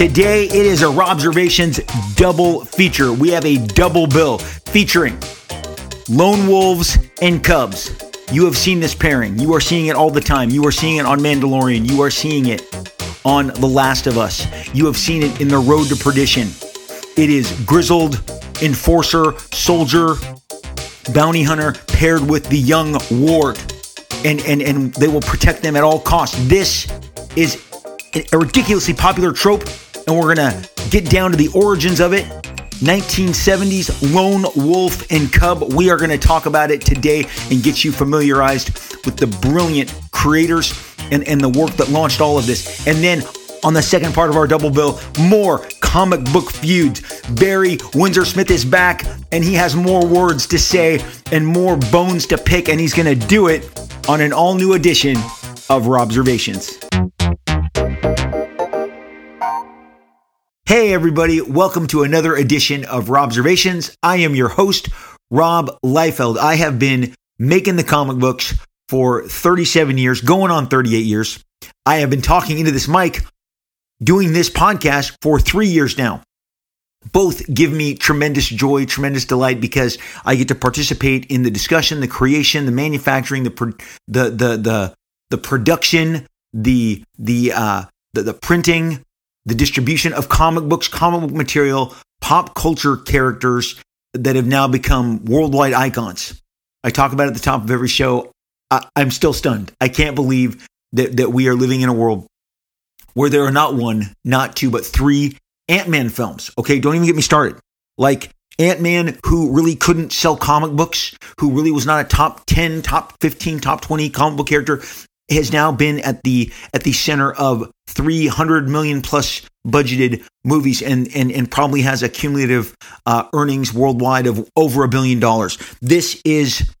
Today it is a Robservations double feature. We have a double bill featuring Lone Wolves and Cubs. You have seen this pairing. You are seeing it all the time. You are seeing it on Mandalorian. You are seeing it on The Last of Us. You have seen it in The Road to Perdition. It is grizzled enforcer, soldier, bounty hunter paired with the young ward. And, and, and they will protect them at all costs. This is a ridiculously popular trope, and we're gonna get down to the origins of it. 1970s Lone Wolf and Cub. We are going to talk about it today and get you familiarized with the brilliant creators and, and the work that launched all of this. And then on the second part of our double bill, more comic book feuds. Barry Windsor Smith is back and he has more words to say and more bones to pick, and he's going to do it on an all new edition of Robservations. Hey, everybody, welcome to another edition of Robservations. I am your host, Rob Liefeld. I have been making the comic books for 37 years, going on 38 years. I have been talking into this mic, doing this podcast for three years now. Both give me tremendous joy, tremendous delight because I get to participate in the discussion, the creation, the manufacturing, the pro- the the the the production, the the uh, the, the printing, the distribution of comic books, comic book material, pop culture characters that have now become worldwide icons. I talk about it at the top of every show. I, am still stunned. I can't believe that, that we are living in a world where there are not one, not two, but three Ant Man films. Okay, don't even get me started. Like Ant Man, who really couldn't sell comic books, who really was not a top 10, top 15, top 20 comic book character, has now been at the at the center of 300 million plus budgeted movies and and, and probably has a cumulative uh, earnings worldwide of over a billion dollars. This is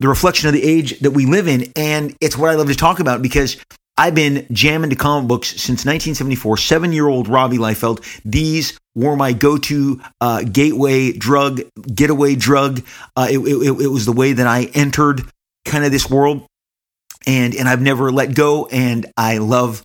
the reflection of the age that we live in, and it's what I love to talk about because I've been jamming to comic books since 1974. Seven year old Robbie Liefeld. These were my go to uh, gateway drug, getaway drug. Uh, it, it, it was the way that I entered kind of this world and and I've never let go and I love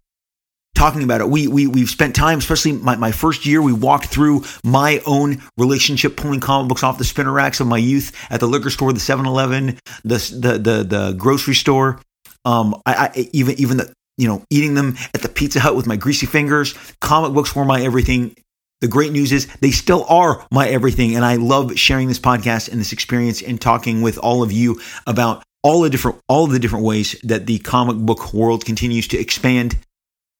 talking about it. We we we've spent time, especially my, my first year, we walked through my own relationship pulling comic books off the spinner racks of my youth at the liquor store, the 7-Eleven, the the the, the grocery store. Um I, I even even the you know, eating them at the Pizza Hut with my greasy fingers. Comic books were my everything. The great news is they still are my everything. And I love sharing this podcast and this experience and talking with all of you about all the different all the different ways that the comic book world continues to expand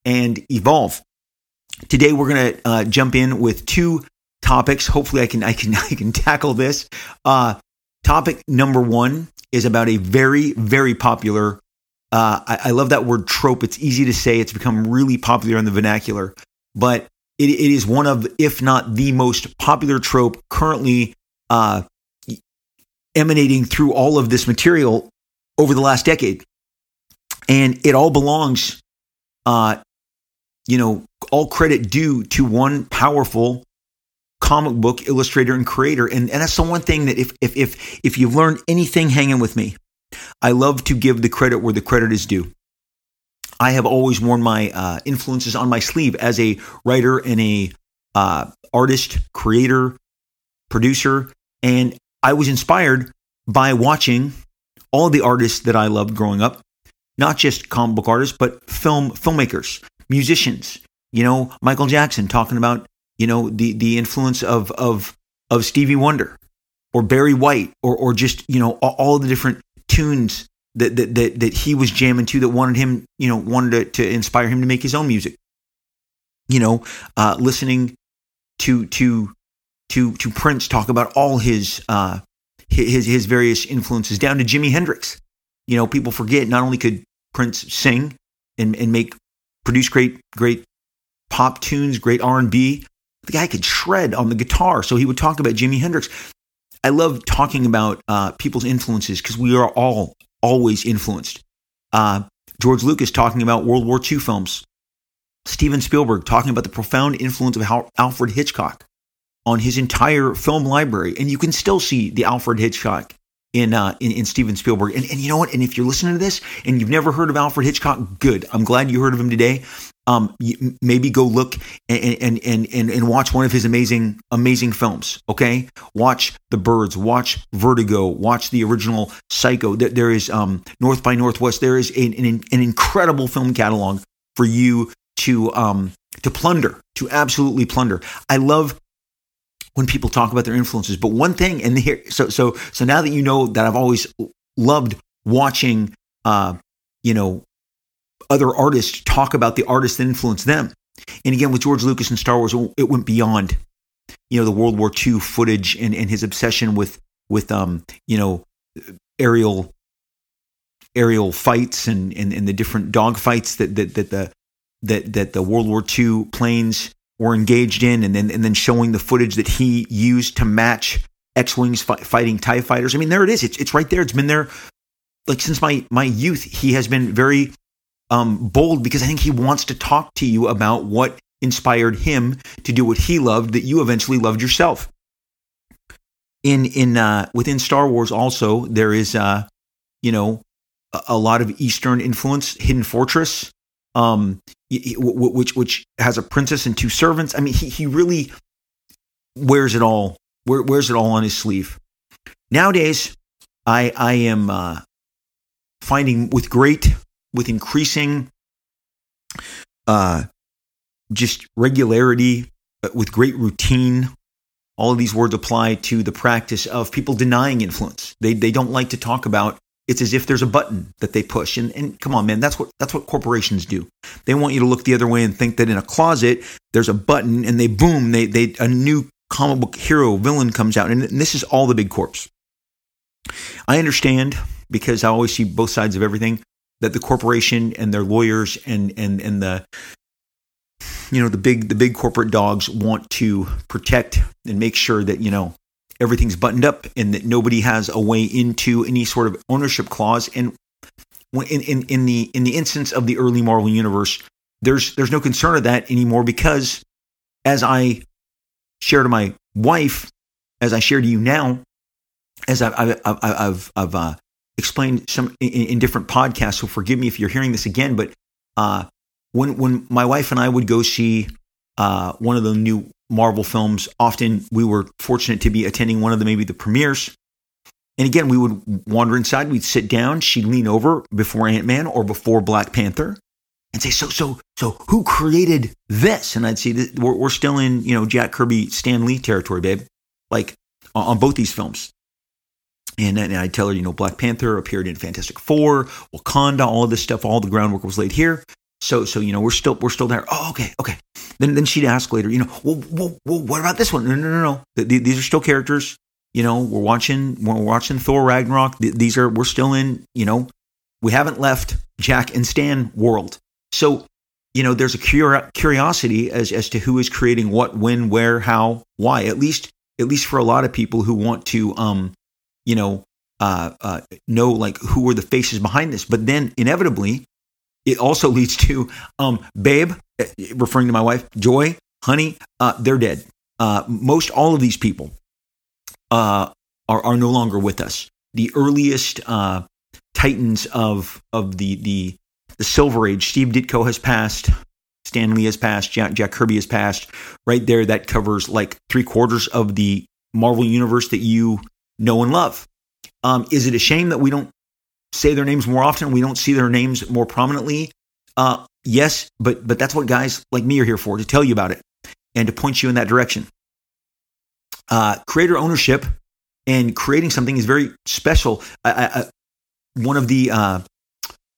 and evolve. Today we're going to uh, jump in with two topics. Hopefully, I can I can I can tackle this. Uh, topic number one is about a very very popular. Uh, I, I, love that word trope. It's easy to say. It's become really popular in the vernacular, but it, it is one of, if not the most popular trope currently uh, emanating through all of this material over the last decade. And it all belongs, uh, you know, all credit due to one powerful comic book illustrator and creator. And, and that's the one thing that if, if, if, if you've learned anything hanging with me, I love to give the credit where the credit is due. I have always worn my uh, influences on my sleeve as a writer and a uh, artist, creator, producer, and I was inspired by watching all the artists that I loved growing up, not just comic book artists, but film filmmakers, musicians. You know, Michael Jackson talking about you know the the influence of of of Stevie Wonder or Barry White or or just you know all, all the different tunes that, that that that he was jamming to that wanted him you know wanted to, to inspire him to make his own music. You know, uh, listening to to to to Prince talk about all his uh, his his various influences down to Jimi Hendrix. You know, people forget not only could Prince sing and, and make produce great great pop tunes, great R and B. The guy could shred on the guitar, so he would talk about Jimi Hendrix. I love talking about uh, people's influences because we are all always influenced. Uh, George Lucas talking about World War II films. Steven Spielberg talking about the profound influence of Alfred Hitchcock on his entire film library, and you can still see the Alfred Hitchcock in uh, in, in Steven Spielberg. And, and you know what? And if you're listening to this and you've never heard of Alfred Hitchcock, good. I'm glad you heard of him today. um, maybe go look and, and, and, and, and watch one of his amazing, amazing films. Okay. Watch The Birds, watch Vertigo, watch the original Psycho. There is um, North by Northwest. There is an, an, an incredible film catalog for you to, um, to plunder, to absolutely plunder. I love when people talk about their influences, but one thing, and here, so, so, so now that you know that I've always loved watching, uh, you know, other artists talk about the artists that influenced them. And again, with George Lucas and Star Wars, it went beyond, you know, the World War II footage and, and his obsession with with um, you know, aerial aerial fights and, and, and the different dog fights that, that that the that that the World War II planes were engaged in, and then and then showing the footage that he used to match X-wings fi- fighting Tie fighters. I mean, there it is. It's it's right there. It's been there like since my my youth. He has been very um, bold because I think he wants to talk to you about what inspired him to do what he loved that you eventually loved yourself. In in uh, within Star Wars, also there is uh, you know a, a lot of Eastern influence. Hidden Fortress, um, which which has a princess and two servants. I mean, he he really wears it all. wears it all on his sleeve. Nowadays, I I am uh, finding with great with increasing uh, just regularity, uh, with great routine. All of these words apply to the practice of people denying influence. They, they don't like to talk about it's as if there's a button that they push. And, and come on, man, that's what that's what corporations do. They want you to look the other way and think that in a closet there's a button, and they boom, they they a new comic book hero villain comes out, and, and this is all the big corps. I understand because I always see both sides of everything that the corporation and their lawyers and and and the you know the big the big corporate dogs want to protect and make sure that you know everything's buttoned up and that nobody has a way into any sort of ownership clause and in, in, in the in the instance of the early Marvel universe there's there's no concern of that anymore because as I share to my wife as I share to you now as I've I've I've, I've uh, explained some in, in, different podcasts. So forgive me if you're hearing this again, but uh, when when my wife and I would go see uh, one of the new Marvel films, often we were fortunate to be attending one of the maybe the premieres. And again, we would wander inside. We'd sit down. She'd lean over before Ant Man or before Black Panther, and say, "So, so, so, who created this?" And I'd say, we're, "We're still in, you know, Jack Kirby, Stan Lee territory, babe. Like on both these films." And, and I tell her, you know, Black Panther appeared in Fantastic Four, Wakanda, all of this stuff, all the groundwork was laid here. So, so you know, we're still we're still there. Oh, okay, okay. Then then she'd ask later, you know, well, well, well what about this one? No, no, no, no. These are still characters. You know, we're watching we're watching Thor Ragnarok. These are we're still in. You know, we haven't left Jack and Stan world. So, you know, there's a curi- curiosity as as to who is creating what, when, where, how, why. At least at least for a lot of people who want to um you know, uh, uh, know like who were the faces behind this. But then inevitably, it also leads to, um, babe, eh, referring to my wife, Joy, honey, uh, they're dead. Uh, most all of these people uh, are are no longer with us. The earliest uh, titans of of the the the Silver Age, Steve Ditko has passed. Stan Lee has passed. Jack, Jack Kirby has passed. Right there, that covers like three quarters of the Marvel universe that you know and love. Um, is it a shame that we don't say their names more often? We don't see their names more prominently? Uh, yes, but but that's what guys like me are here for to tell you about it and to point you in that direction. Uh, creator ownership and creating something is very special. I, I, one of the uh,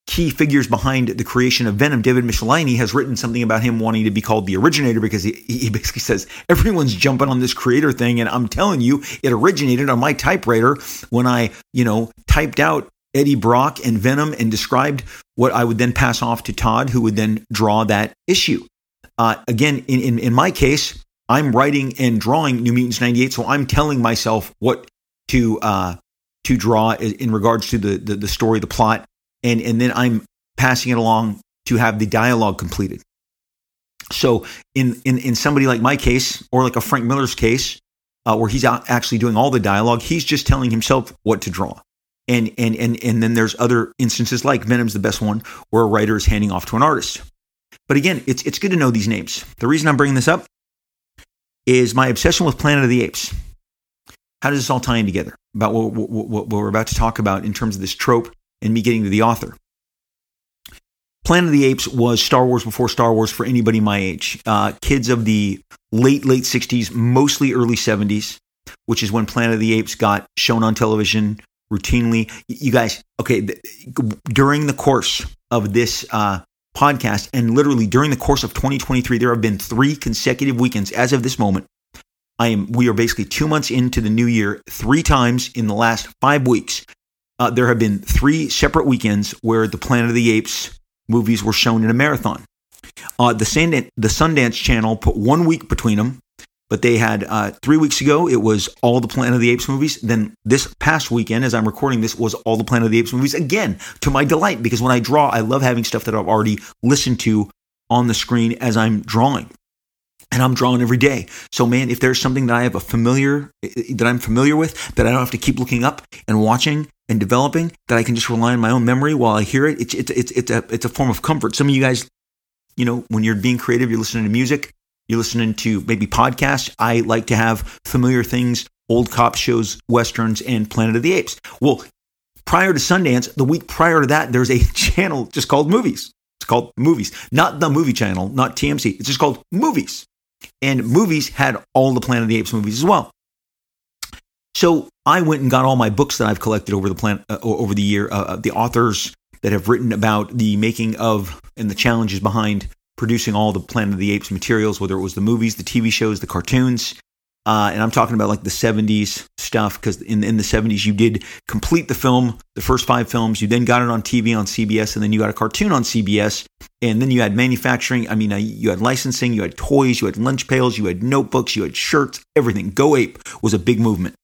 key figures behind the creation of Venom, David Michelinie, has written something about him wanting to be called the originator because he, he basically says everyone's jumping on this creator thing. And I'm telling you, it originated on my typewriter when I, you know, typed out Eddie Brock and Venom and described what I would then pass off to Todd, who would then draw that issue. Uh, again, in, in, in my case, I'm writing and drawing New Mutants 98, so I'm telling myself what to uh, to draw in regards to the, the, the story, the plot, and and then I'm passing it along to have the dialogue completed. So in in in somebody like my case, or like a Frank Miller's case, uh, where he's actually doing all the dialogue, he's just telling himself what to draw. And and and and then there's other instances like Venom's the best one, where a writer is handing off to an artist. But again, it's it's good to know these names. The reason I'm bringing this up is my obsession with Planet of the Apes. How does this all tie in together? About what, what, what we're about to talk about in terms of this trope and me getting to the author. Planet of the Apes was Star Wars before Star Wars for anybody my age. Uh, kids of the late, late 60s, mostly early 70s, which is when Planet of the Apes got shown on television routinely. You guys, okay, during the course of this uh, podcast and literally during the course of 2023, there have been three consecutive weekends as of this moment. I am, we are basically two months into the new year, three times in the last five weeks. Uh, there have been three separate weekends where the Planet of the Apes movies were shown in a marathon. Uh, the, Sundance, the Sundance Channel put one week between them, but they had uh, three weeks ago, it was all the Planet of the Apes movies. Then this past weekend, as I'm recording this, was all the Planet of the Apes movies again, to my delight, because when I draw, I love having stuff that I've already listened to on the screen as I'm drawing. And I'm drawing every day. So, man, if there's something that I have a familiar, that I'm familiar with, that I don't have to keep looking up and watching and developing that I can just rely on my own memory while I hear it. It's it's it's it's a it's a form of comfort. Some of you guys, you know, when you're being creative, you're listening to music, you're listening to maybe podcasts. I like to have familiar things, old cop shows, westerns, and Planet of the Apes. Well, prior to Sundance, the week prior to that, there's a channel just called Movies. It's called Movies, not the movie channel, not TMC. It's just called Movies. And Movies had all the Planet of the Apes movies as well. So I went and got all my books that I've collected over the plan uh, over the year, uh, uh, the authors that have written about the making of and the challenges behind producing all the Planet of the Apes materials, whether it was the movies, the TV shows, the cartoons. Uh, and I'm talking about like the 70s stuff because in, in the 70s you did complete the film, the first five films. You then got it on TV on CBS, and then you got a cartoon on CBS, and then you had manufacturing. I mean, uh, you had licensing, you had toys, you had lunch pails, you had notebooks, you had shirts, everything. Go Ape was a big movement.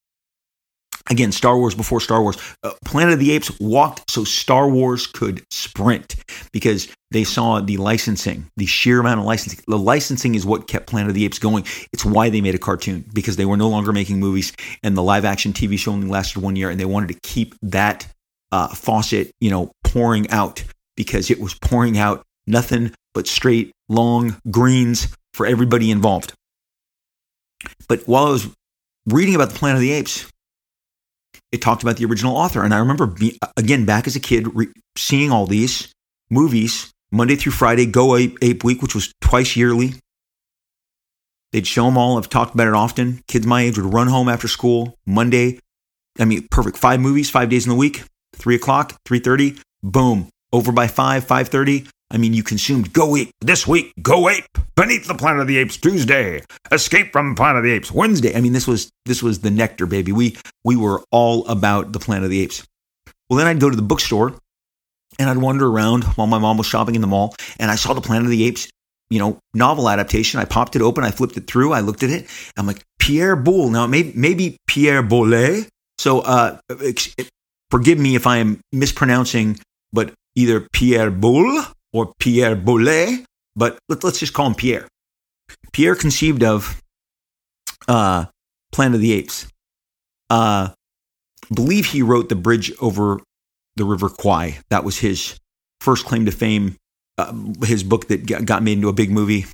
Again, Star Wars before Star Wars. Uh, Planet of the Apes walked so Star Wars could sprint because they saw the licensing, the sheer amount of licensing. The licensing is what kept Planet of the Apes going. It's why they made a cartoon because they were no longer making movies and the live action TV show only lasted one year and they wanted to keep that uh, faucet, you know, pouring out because it was pouring out nothing but straight, long greens for everybody involved. But while I was reading about the Planet of the Apes, it talked about the original author. And I remember, be, again, back as a kid, re- seeing all these movies Monday through Friday, Go Ape, Ape Week, which was twice yearly. They'd show them all. I've talked about it often. Kids my age would run home after school Monday. I mean, perfect. Five movies, five days in the week. Three o'clock, three thirty. Boom. Over by five, five thirty. I mean, you consumed Go Ape this week, Go Ape, Beneath the Planet of the Apes Tuesday, Escape from Planet of the Apes Wednesday. I mean, this was this was the nectar, baby. We we were all about the Planet of the Apes. Well, then I'd go to the bookstore and I'd wander around while my mom was shopping in the mall, and I saw the Planet of the Apes, you know, novel adaptation. I popped it open, I flipped it through, I looked at it. I'm like, Pierre Boulle. Now, maybe Pierre Bolle. So, uh, forgive me if I am mispronouncing, but either Pierre Boulle or Pierre Bolle, but let, us just call him Pierre. Pierre conceived of uh, Planet of the Apes. Uh, believe he wrote the bridge over the River Kwai. That was his first claim to fame. Uh, his book that got made into a big movie.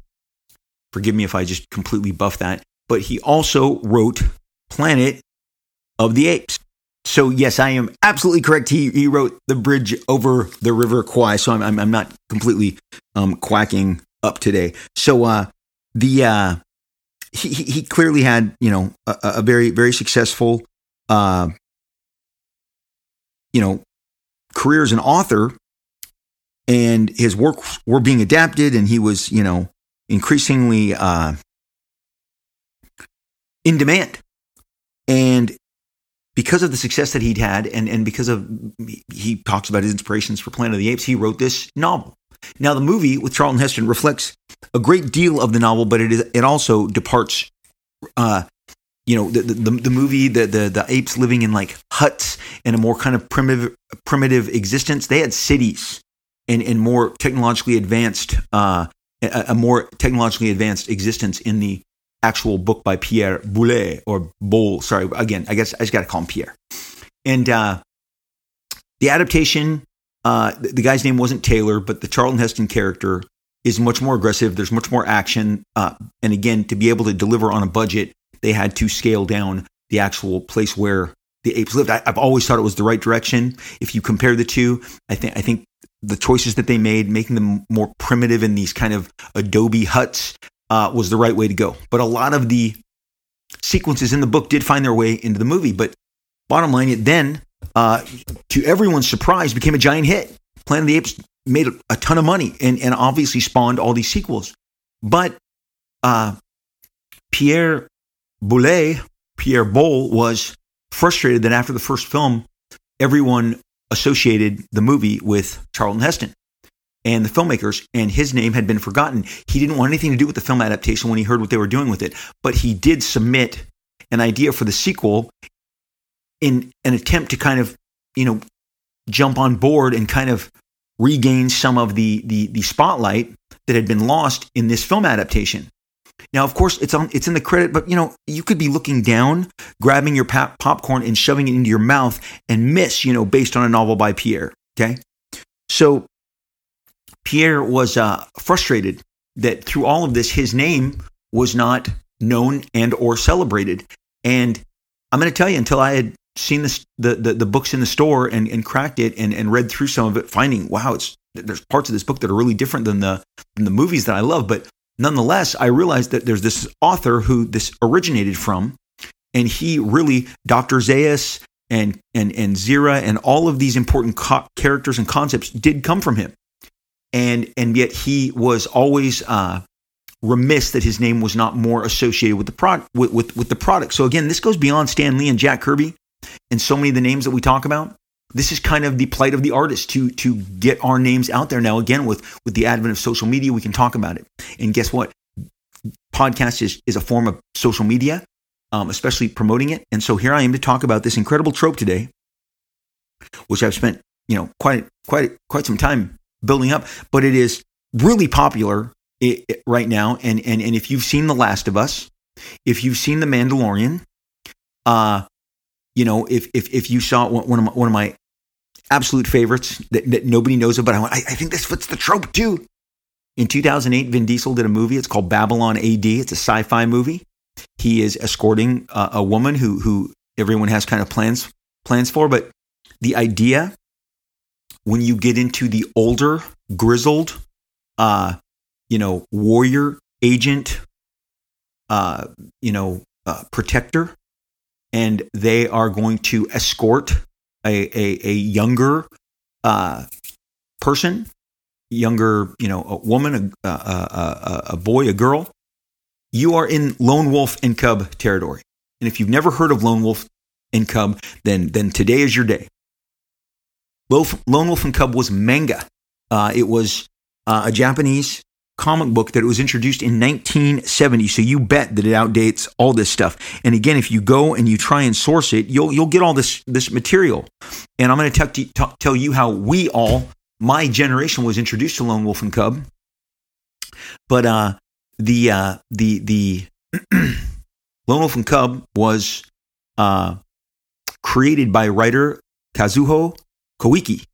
Forgive me if I just completely buff that. But he also wrote Planet of the Apes. So yes, I am absolutely correct. He he wrote the bridge over the River Kwai. So I'm I'm, I'm not completely um, quacking up today. So uh, the uh, he he clearly had you know a, a very very successful uh, you know career as an author, and his work were being adapted, and he was you know increasingly uh, in demand. And because of the success that he'd had and, and because of he talks about his inspirations for Planet of the Apes, he wrote this novel. Now the movie with Charlton Heston reflects a great deal of the novel, but it is it also departs uh, you know the, the, the movie the, the the apes living in like huts and a more kind of primitive primitive existence they had cities and, and more technologically advanced uh, a, a, more technologically advanced existence in the actual book by Pierre Boulle or Bowl. Sorry, again, I guess I just got to call him Pierre. And uh, the adaptation, uh, the, the, guy's name wasn't Taylor, but the Charlton Heston character is much more aggressive. There's much more action. Uh, and again, to be able to deliver on a budget, they had to scale down the actual place where the apes lived. I, have always thought it was the right direction. If you compare the two, I think I think the choices that they made, making them more primitive in these kind of adobe huts, uh, was the right way to go. But a lot of the sequences in the book did find their way into the movie. But bottom line, it then, uh, to everyone's surprise, became a giant hit. Planet of the Apes made a, ton of money and, and obviously spawned all these sequels. But uh, Pierre Boulez, Pierre Boulle, was frustrated that after the first film, everyone associated the movie with Charlton Heston and the filmmakers, and his name had been forgotten. He didn't want anything to do with the film adaptation when he heard what they were doing with it, but he did submit an idea for the sequel in an attempt to kind of, you know, jump on board and kind of regain some of the the, the spotlight that had been lost in this film adaptation. Now, of course, it's on it's in the credit, but you know you could be looking down, grabbing your pop- popcorn and shoving it into your mouth and miss, you know, based on a novel by Pierre. Okay, so Pierre was uh, frustrated that through all of this, his name was not known and or celebrated. And I'm going to tell you, until I had seen this, the, the, the books in the store and, and cracked it and, and read through some of it, finding wow, it's there's parts of this book that are really different than the than the movies that I love. But nonetheless, I realized that there's this author who this originated from, and he really Dr. Zaius and and and Zira and all of these important co- characters and concepts did come from him, and and yet he was always uh, remiss that his name was not more associated with the product with, with with the product. So again, this goes beyond Stan Lee and Jack Kirby, and so many of the names that we talk about. This is kind of the plight of the artist to to get our names out there. Now again with with the advent of social media we can talk about it. And guess what? Podcast is is a form of social media um, especially promoting it. And so here i am to talk about this incredible trope today which i've spent you know quite quite quite some time building up but it is really popular it, it, right now and and and if you've seen the last of us if you've seen the mandalorian uh you know, if if if you saw one of my, one of my absolute favorites that, that nobody knows about, I, went, I, I think this fits the trope too. In 2008, Vin Diesel did a movie. It's called Babylon AD. It's a sci-fi movie. He is escorting a, a woman who who everyone has kind of plans plans for, but the idea when you get into the older, grizzled, uh, you know, warrior agent, uh, you know, uh, protector and they are going to escort a, a, a younger uh, person, younger, you know, a woman, a, a, a, a boy, a girl. You are in Lone Wolf and Cub territory. And if you've never heard of Lone Wolf and Cub, then, then today is your day. Lone Wolf and Cub was manga. Uh, it was uh, a Japanese comic book that was introduced in 1970. So you bet that it outdates all this stuff. And again, if you go and you try and source it, you'll you'll get all this this material. And I'm going to t- tell you how we all, my generation, was introduced to Lone Wolf and Cub. But uh, the uh, the the Lone Wolf and Cub was uh, created by writer Kazuo Koike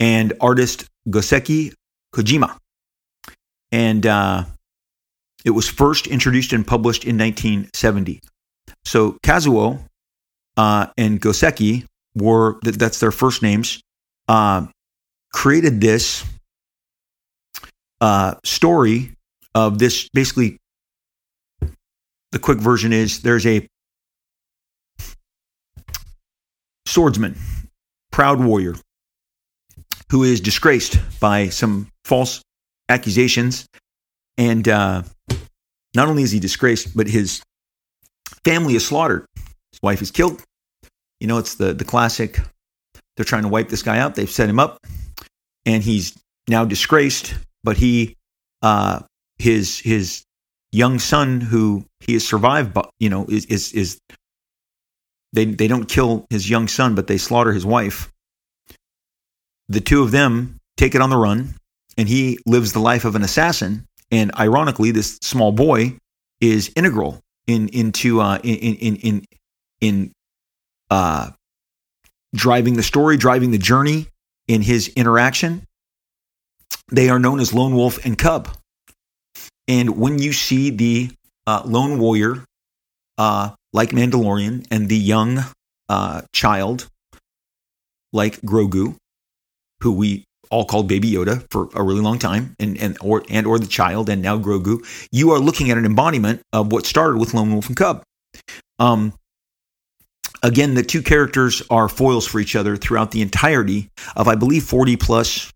and artist Goseki Kojima and uh, it was first introduced and published in 1970. So Kazuo uh, and Goseki were that's their first names. Uh, created this uh, story of this. Basically, the quick version is there's a swordsman, proud warrior, who is disgraced by some false accusations. And uh, not only is he disgraced, but his family is slaughtered. His wife is killed. You know, it's the, the classic they're trying to wipe this guy out. They've set him up, and he's now disgraced. But he, uh, his his young son, who he has survived, but you know, is is is they they don't kill his young son, but they slaughter his wife. The two of them take it on the run and he lives the life of an assassin. And ironically, this small boy is integral in into uh, in in in in uh, driving the story, driving the journey in his interaction. they are known as Lone Wolf and Cub. And when you see the uh, lone warrior, uh, like Mandalorian, and the young uh, child, like Grogu, who we all called Baby Yoda for a really long time, and and or and or the child, and now Grogu, you are looking at an embodiment of what started with Lone Wolf and Cub. Um, again, the two characters are foils for each other throughout the entirety of, I believe, 40 plus,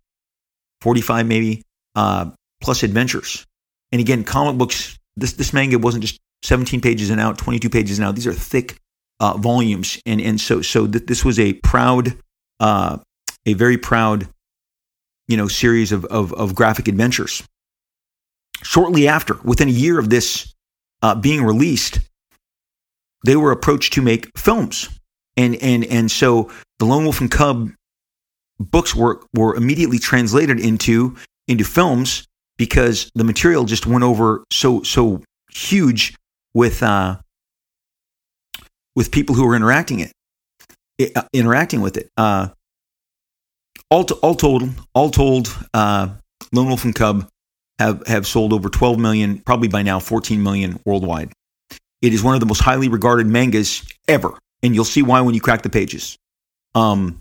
45 maybe, uh, plus adventures. And again, comic books, this, this manga wasn't just 17 pages and out, 22 pages and out. These are thick uh, volumes. And, and so, so th- this was a proud, uh, a very proud, you know, series of, of, of graphic adventures. Shortly after, within a year of this uh, being released, they were approached to make films. And, and, and so the Lone Wolf and Cub books were, were immediately translated into, into films because the material just went over so, so huge with, uh, with people who were interacting it, uh, interacting with it. Uh, all, to, all told, all told, uh, Lone Wolf and Cub have, have sold over 12 million, probably by now 14 million worldwide. It is one of the most highly regarded mangas ever, and you'll see why when you crack the pages. Um,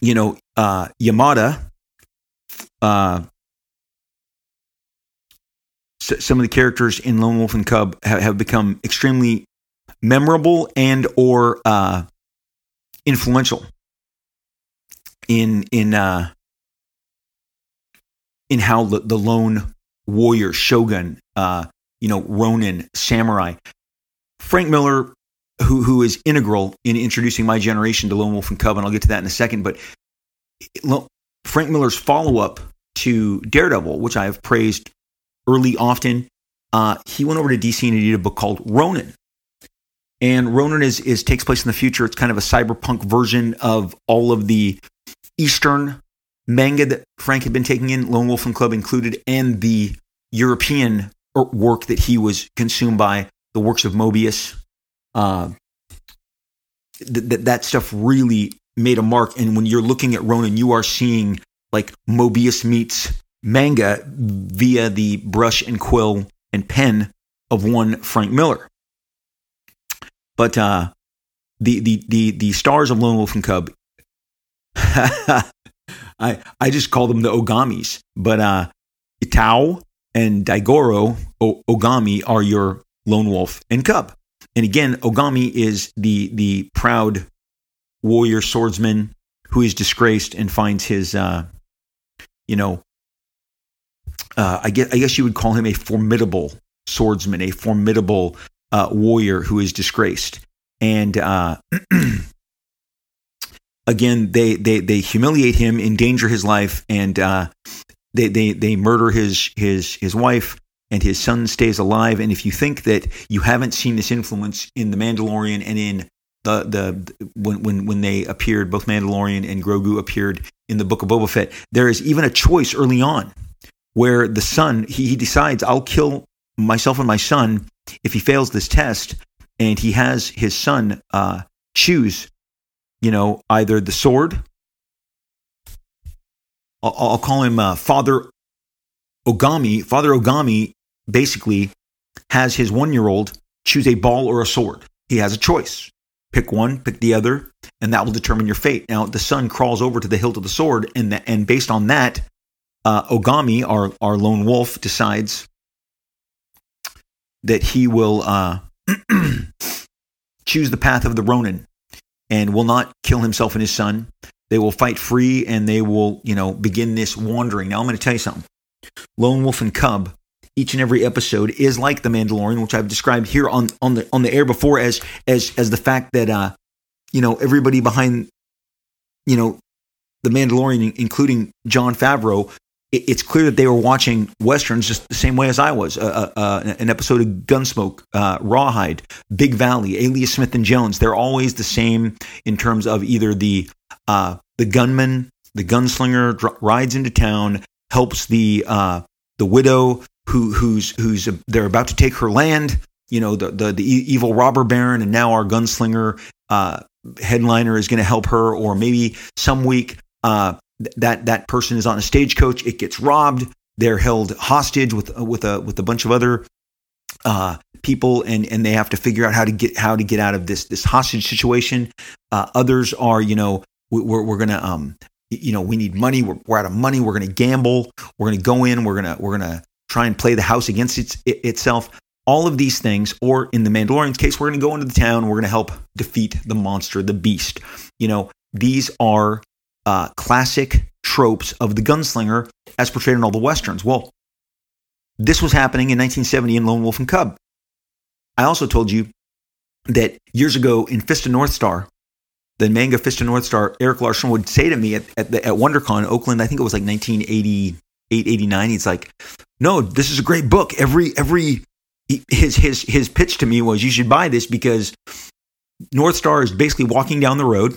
you know, uh, Yamada, uh, some of the characters in Lone Wolf and Cub have, have become extremely memorable and or uh, influential in in uh, in how the, the lone warrior shogun uh, you know, Ronin, samurai. Frank Miller, who who is integral in introducing my generation to Lone Wolf and Cub, and I'll get to that in a second. But Frank Miller's follow up to Daredevil, which I have praised early often, uh, he went over to DC and he did a book called Ronin. And Ronin is, is takes place in the future. It's kind of a cyberpunk version of all of the Eastern manga that Frank had been taking in, Lone Wolf and Cub included, and the European work that he was consumed by, the works of Moebius. Uh, th- th- that stuff really made a mark. And when you're looking at Ronin, you are seeing like Moebius meets manga via the brush and quill and pen of one Frank Miller. But uh, the, the the the stars of Lone Wolf and Cub, I I just call them the Ogamis. But uh, Itto and Daigoro o- Ogami are your lone wolf and cub. And again, Ogami is the the proud warrior swordsman who is disgraced and finds his, uh, you know, uh, I guess I guess you would call him a formidable swordsman, a formidable uh, warrior who is disgraced. And uh, again, they, they they humiliate him, endanger his life, and uh, they they they murder his his his wife and his son stays alive. And if you think that you haven't seen this influence in the Mandalorian and in the the when when when they appeared, both Mandalorian and Grogu appeared in the Book of Boba Fett, there is even a choice early on where the son he, he decides I'll kill myself and my son if he fails this test, and he has his son uh, choose, you know, either the sword I'll, I'll call him uh, Father Ogami. Father Ogami basically has his one year old choose a ball or a sword. He has a choice. Pick one, pick the other, and that will determine your fate. Now, the son crawls over to the hilt of the sword, and, the, and based on that, uh, Ogami, our, our lone wolf, decides that he will uh, choose the path of the Ronin and will not kill himself and his son. They will fight free and they will, you know, begin this wandering. Now, I'm going to tell you something. Lone Wolf and Cub, each and every episode is like The Mandalorian, which I've described here on, on the on the air before as as as the fact that uh, you know, everybody behind, you know, The Mandalorian, including Jon Favreau, it's clear that they were watching westerns just the same way as I was. Uh, uh, uh, an episode of Gunsmoke, uh, Rawhide, Big Valley, Alias Smith and Jones. They're always the same in terms of either the uh, the gunman, the gunslinger dr- rides into town, helps the the widow who who's who's they're about to take her land. You know, the the, the evil robber baron, and now our gunslinger uh, headliner is going to help her, or maybe some week uh, th- that that person is on a stagecoach. It gets robbed. They're held hostage with with a with a bunch of other uh, people, and and they have to figure out how to get how to get out of this this hostage situation. Uh, others are, you know, we're we're gonna um, you know, we need money. We're, we're out of money. We're gonna gamble. We're gonna go in. We're gonna we're gonna try and play the house against it, itself. All of these things, or in the Mandalorian's case, we're going to go into the town. We're going to help defeat the monster, the beast. You know, these are uh, classic tropes of the gunslinger as portrayed in all the westerns. Well, this was happening in 1970 in Lone Wolf and Cub. I also told you that years ago in Fist of North Star, the manga Fist of North Star, Erik Larsen would say to me at, at, the, at WonderCon, Oakland, I think it was like 1988, 89, he's like, no, this is a great book. Every, every, his, his, his pitch to me was you should buy this because North Star is basically walking down the road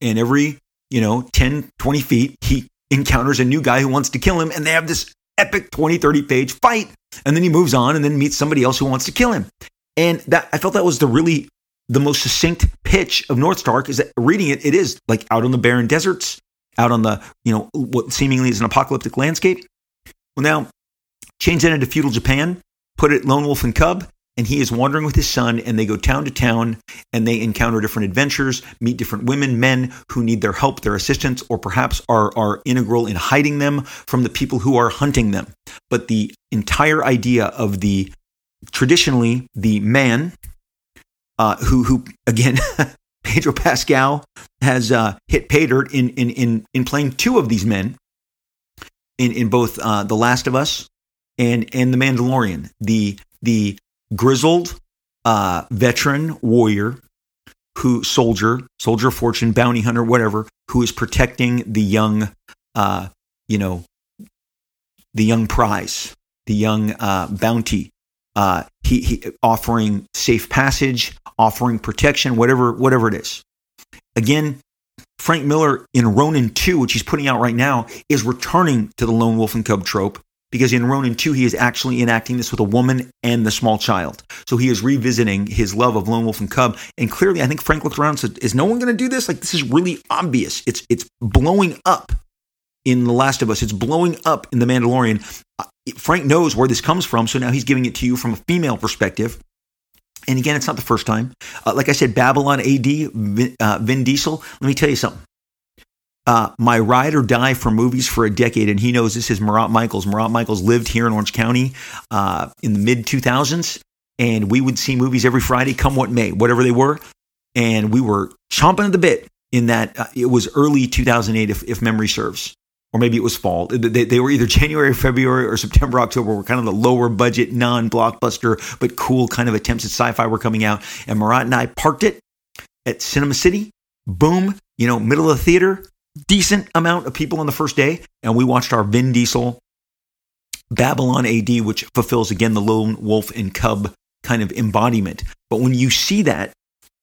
and every, you know, 10, 20 feet, he encounters a new guy who wants to kill him and they have this epic 20, 30 page fight. And then he moves on and then meets somebody else who wants to kill him. And that I felt that was the really the most succinct pitch of North Star is that reading it, it is like out on the barren deserts, out on the, you know, what seemingly is an apocalyptic landscape. Well, now change that into feudal Japan, put it Lone Wolf and Cub, and he is wandering with his son, and they go town to town and they encounter different adventures, meet different women, men who need their help, their assistance, or perhaps are, are integral in hiding them from the people who are hunting them. But the entire idea of the traditionally the man uh, who who again Pedro Pascal has uh, hit pay dirt in, in in in playing two of these men in in both uh, The Last of Us and and The Mandalorian. The the grizzled uh, veteran warrior who soldier soldier of fortune bounty hunter whatever who is protecting the young uh, you know the young prize the young uh, bounty uh, he, he, offering safe passage, offering protection, whatever whatever it is. Again, Frank Miller in Ronin 2, which he's putting out right now, is returning to the lone wolf and cub trope because in Ronin 2, he is actually enacting this with a woman and the small child. So he is revisiting his love of lone wolf and cub. And clearly, I think Frank looked around and said, Is no one going to do this? Like, this is really obvious. It's, it's blowing up in The Last of Us. It's blowing up in The Mandalorian. Uh, Frank knows where this comes from, so now he's giving it to you from a female perspective. And again, it's not the first time. Uh, like I said, Babylon AD, Vin, uh, Vin Diesel. Let me tell you something. Uh, my ride or die for movies for a decade, and he knows this is Marat Mychaels. Marat Mychaels lived here in Orange County uh, in the mid 2000s, and we would see movies every Friday, come what may, whatever they were. And we were chomping at the bit in that uh, it was early 2008, if, if memory serves or maybe it was fall. They, they, were either January, February, or September, October. Were kind of the lower budget, non blockbuster, but cool kind of attempts at sci fi were coming out. And Marat and I parked it at Cinema City. Boom, you know, middle of the theater, decent amount of people on the first day. And we watched our Vin Diesel Babylon AD, which fulfills again the lone wolf and cub kind of embodiment. But when you see that,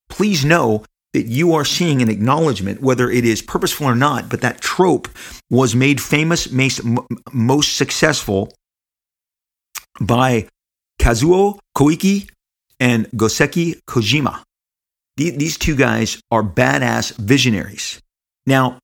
please know that you are seeing an acknowledgement, whether it is purposeful or not, but that trope was made famous, most successful by Kazuo Koike and Goseki Kojima. These two guys are badass visionaries. Now,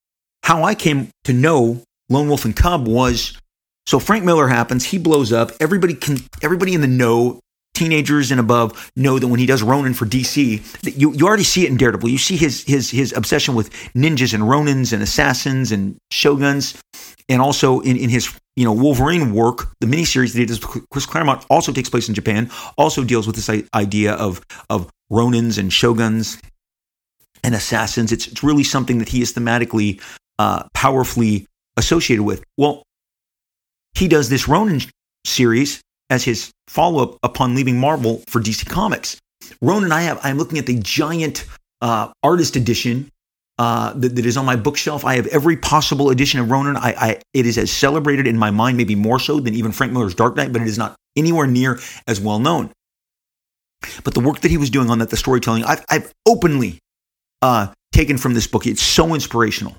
how I came to know Lone Wolf and Cub was so Frank Miller happens, he blows up. Everybody can, everybody in the know teenagers and above know that when he does Ronin for DC, you, you already see it in Daredevil. You see his his his obsession with ninjas and Ronins and assassins and shoguns, and also in, in his you know Wolverine work, the miniseries that he does Chris Claremont also takes place in Japan. Also deals with this idea of of Ronins and shoguns and assassins. It's, it's really something that he is thematically uh, powerfully associated with. Well, he does this Ronin series as his follow up upon leaving Marvel for DC Comics. Ronin, I have I'm looking at the giant uh, artist edition uh, that, that is on my bookshelf. I have every possible edition of Ronin. I, I, it is as celebrated in my mind, maybe more so than even Frank Miller's Dark Knight, but it is not anywhere near as well known. But the work that he was doing on that, the storytelling, I've, I've openly uh, taken from this book. It's so inspirational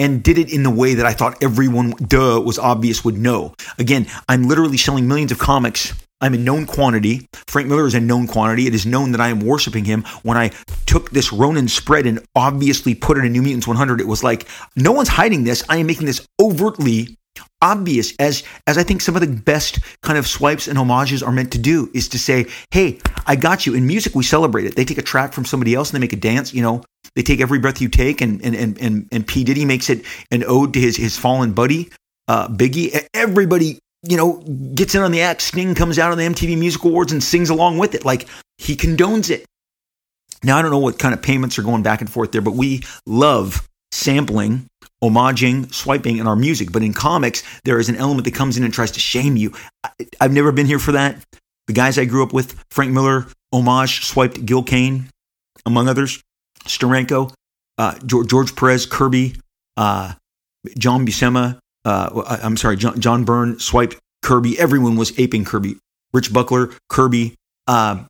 and did it in the way that I thought everyone, duh, was obvious would know. Again, I'm literally selling millions of comics I'm a known quantity. Frank Miller is a known quantity. It is known that I am worshiping him. When I took this Ronin spread and obviously put it in New Mutants 100, it was like, no one's hiding this. I am making this overtly obvious as as I think some of the best kind of swipes and homages are meant to do is to say, "Hey, I got you." In music, we celebrate it. They take a track from somebody else and they make a dance. You know, they take every breath you take, and and and and, and P Diddy makes it an ode to his his fallen buddy, uh, Biggie. Everybody you know, gets in on the act. Sting comes out on the MTV Music Awards and sings along with it. Like he condones it. Now, I don't know what kind of payments are going back and forth there, but we love sampling, homaging, swiping in our music. But in comics, there is an element that comes in and tries to shame you. I, have never been here for that. The guys I grew up with, Frank Miller, homage, swiped Gil Kane, among others, Steranko, uh, George, Perez, Kirby, uh, John Buscema, uh, I'm sorry, John, John Byrne swiped Kirby. Everyone was aping Kirby. Rich Buckler, Kirby, uh,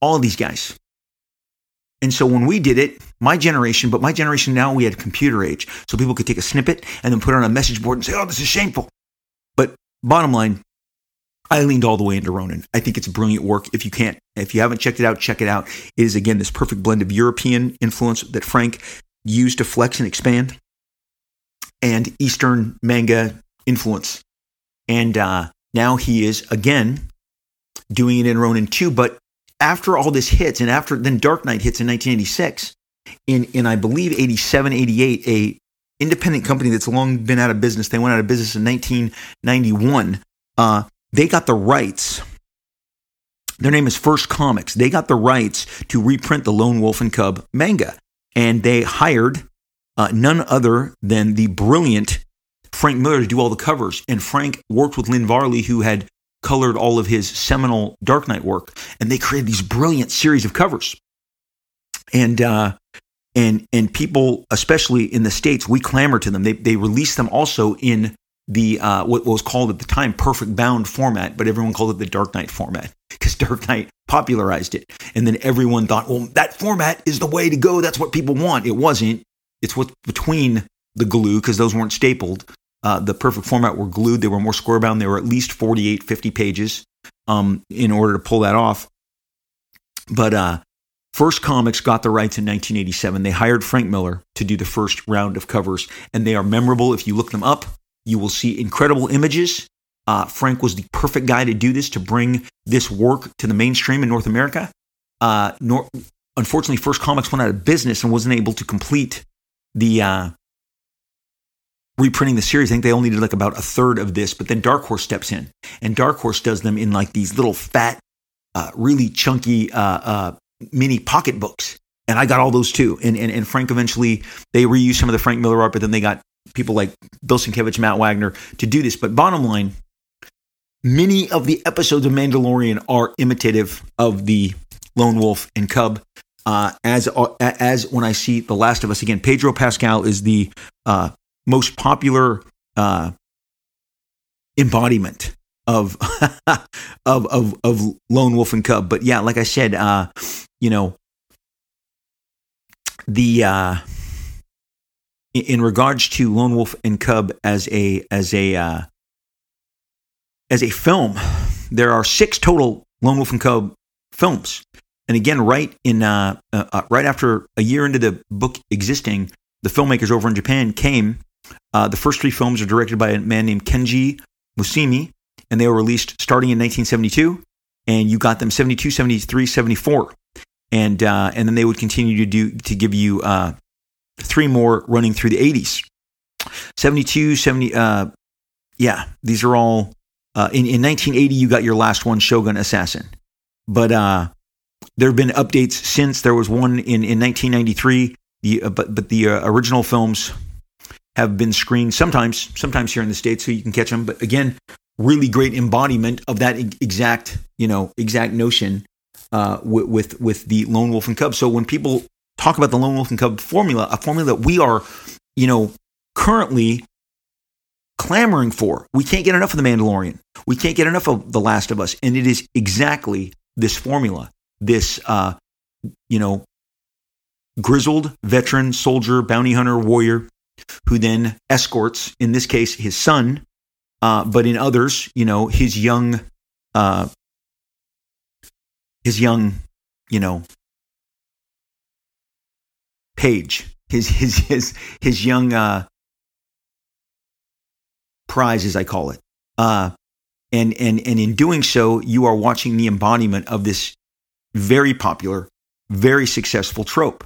all of these guys. And so when we did it, my generation, but my generation now, we had computer age. So people could take a snippet and then put it on a message board and say, oh, this is shameful. But bottom line, I leaned all the way into Ronin. I think it's brilliant work. If you can't, if you haven't checked it out, check it out. It is again this perfect blend of European influence that Frank used to flex and expand and Eastern manga influence. And uh, now he is again doing it in Ronin 2. But after all this hits, and after then Dark Knight hits in 1986, in, in I believe 87, 88, a independent company that's long been out of business, they went out of business in 1991. Uh, they got the rights. Their name is First Comics. They got the rights to reprint the Lone Wolf and Cub manga. And they hired uh, none other than the brilliant Frank Miller to do all the covers. And Frank worked with Lynn Varley, who had colored all of his seminal Dark Knight work, and they created these brilliant series of covers. And uh, and and people, especially in the states, we clamor to them. They they released them also in the uh, what was called at the time perfect bound format, but everyone called it the Dark Knight format because Dark Knight popularized it. And then everyone thought, well, that format is the way to go. That's what people want. It wasn't. It's what's between the glue because those weren't stapled. Uh, the perfect format were glued. They were more square bound. They were at least 48, 50 pages um, in order to pull that off. But uh, First Comics got the rights in 1987. They hired Frank Miller to do the first round of covers, and they are memorable. If you look them up, you will see incredible images. Uh, Frank was the perfect guy to do this, to bring this work to the mainstream in North America. Uh, nor- unfortunately, First Comics went out of business and wasn't able to complete the uh, reprinting the series. I think they only did like about a third of this, but then Dark Horse steps in, and Dark Horse does them in like these little fat, uh, really chunky uh, uh, mini pocket books. And I got all those too. And, and and Frank eventually they reused some of the Frank Miller art, but then they got people like Bill Sienkiewicz, Matt Wagner to do this. But bottom line, many of the episodes of Mandalorian are imitative of the Lone Wolf and Cub uh, as uh, as when I see The Last of Us again. Pedro Pascal is the uh, most popular uh, embodiment of, of of of Lone Wolf and Cub. But yeah, like I said, uh, you know, the uh, in, in regards to Lone Wolf and Cub as a as a uh, as a film, there are six total Lone Wolf and Cub films. And again, right in uh, uh, uh, right after a year into the book existing, the filmmakers over in Japan came. Uh, the first three films are directed by a man named Kenji Misumi, and they were released starting in 1972. And you got them 72, 73, 74, and uh, and then they would continue to do to give you uh, three more running through the 80s. 72, 70, yeah, these are all in in 1980. You got your last one, Shogun Assassin, but there have been updates since. There was one in, in 1993, the, uh, but, but the uh, original films have been screened sometimes, sometimes here in the States, so you can catch them. But again, really great embodiment of that exact, you know, exact notion uh, with, with, with the Lone Wolf and Cub. So when people talk about the Lone Wolf and Cub formula, a formula that we are, you know, currently clamoring for. We can't get enough of The Mandalorian. We can't get enough of The Last of Us. And it is exactly this formula this, uh, you know, grizzled veteran soldier, bounty hunter, warrior, who then escorts, in this case, his son, uh, but in others, you know, his young, uh, his young, you know, page, his his his his young uh, prize, as I call it. Uh, and and and in doing so, you are watching the embodiment of this very popular, very successful trope.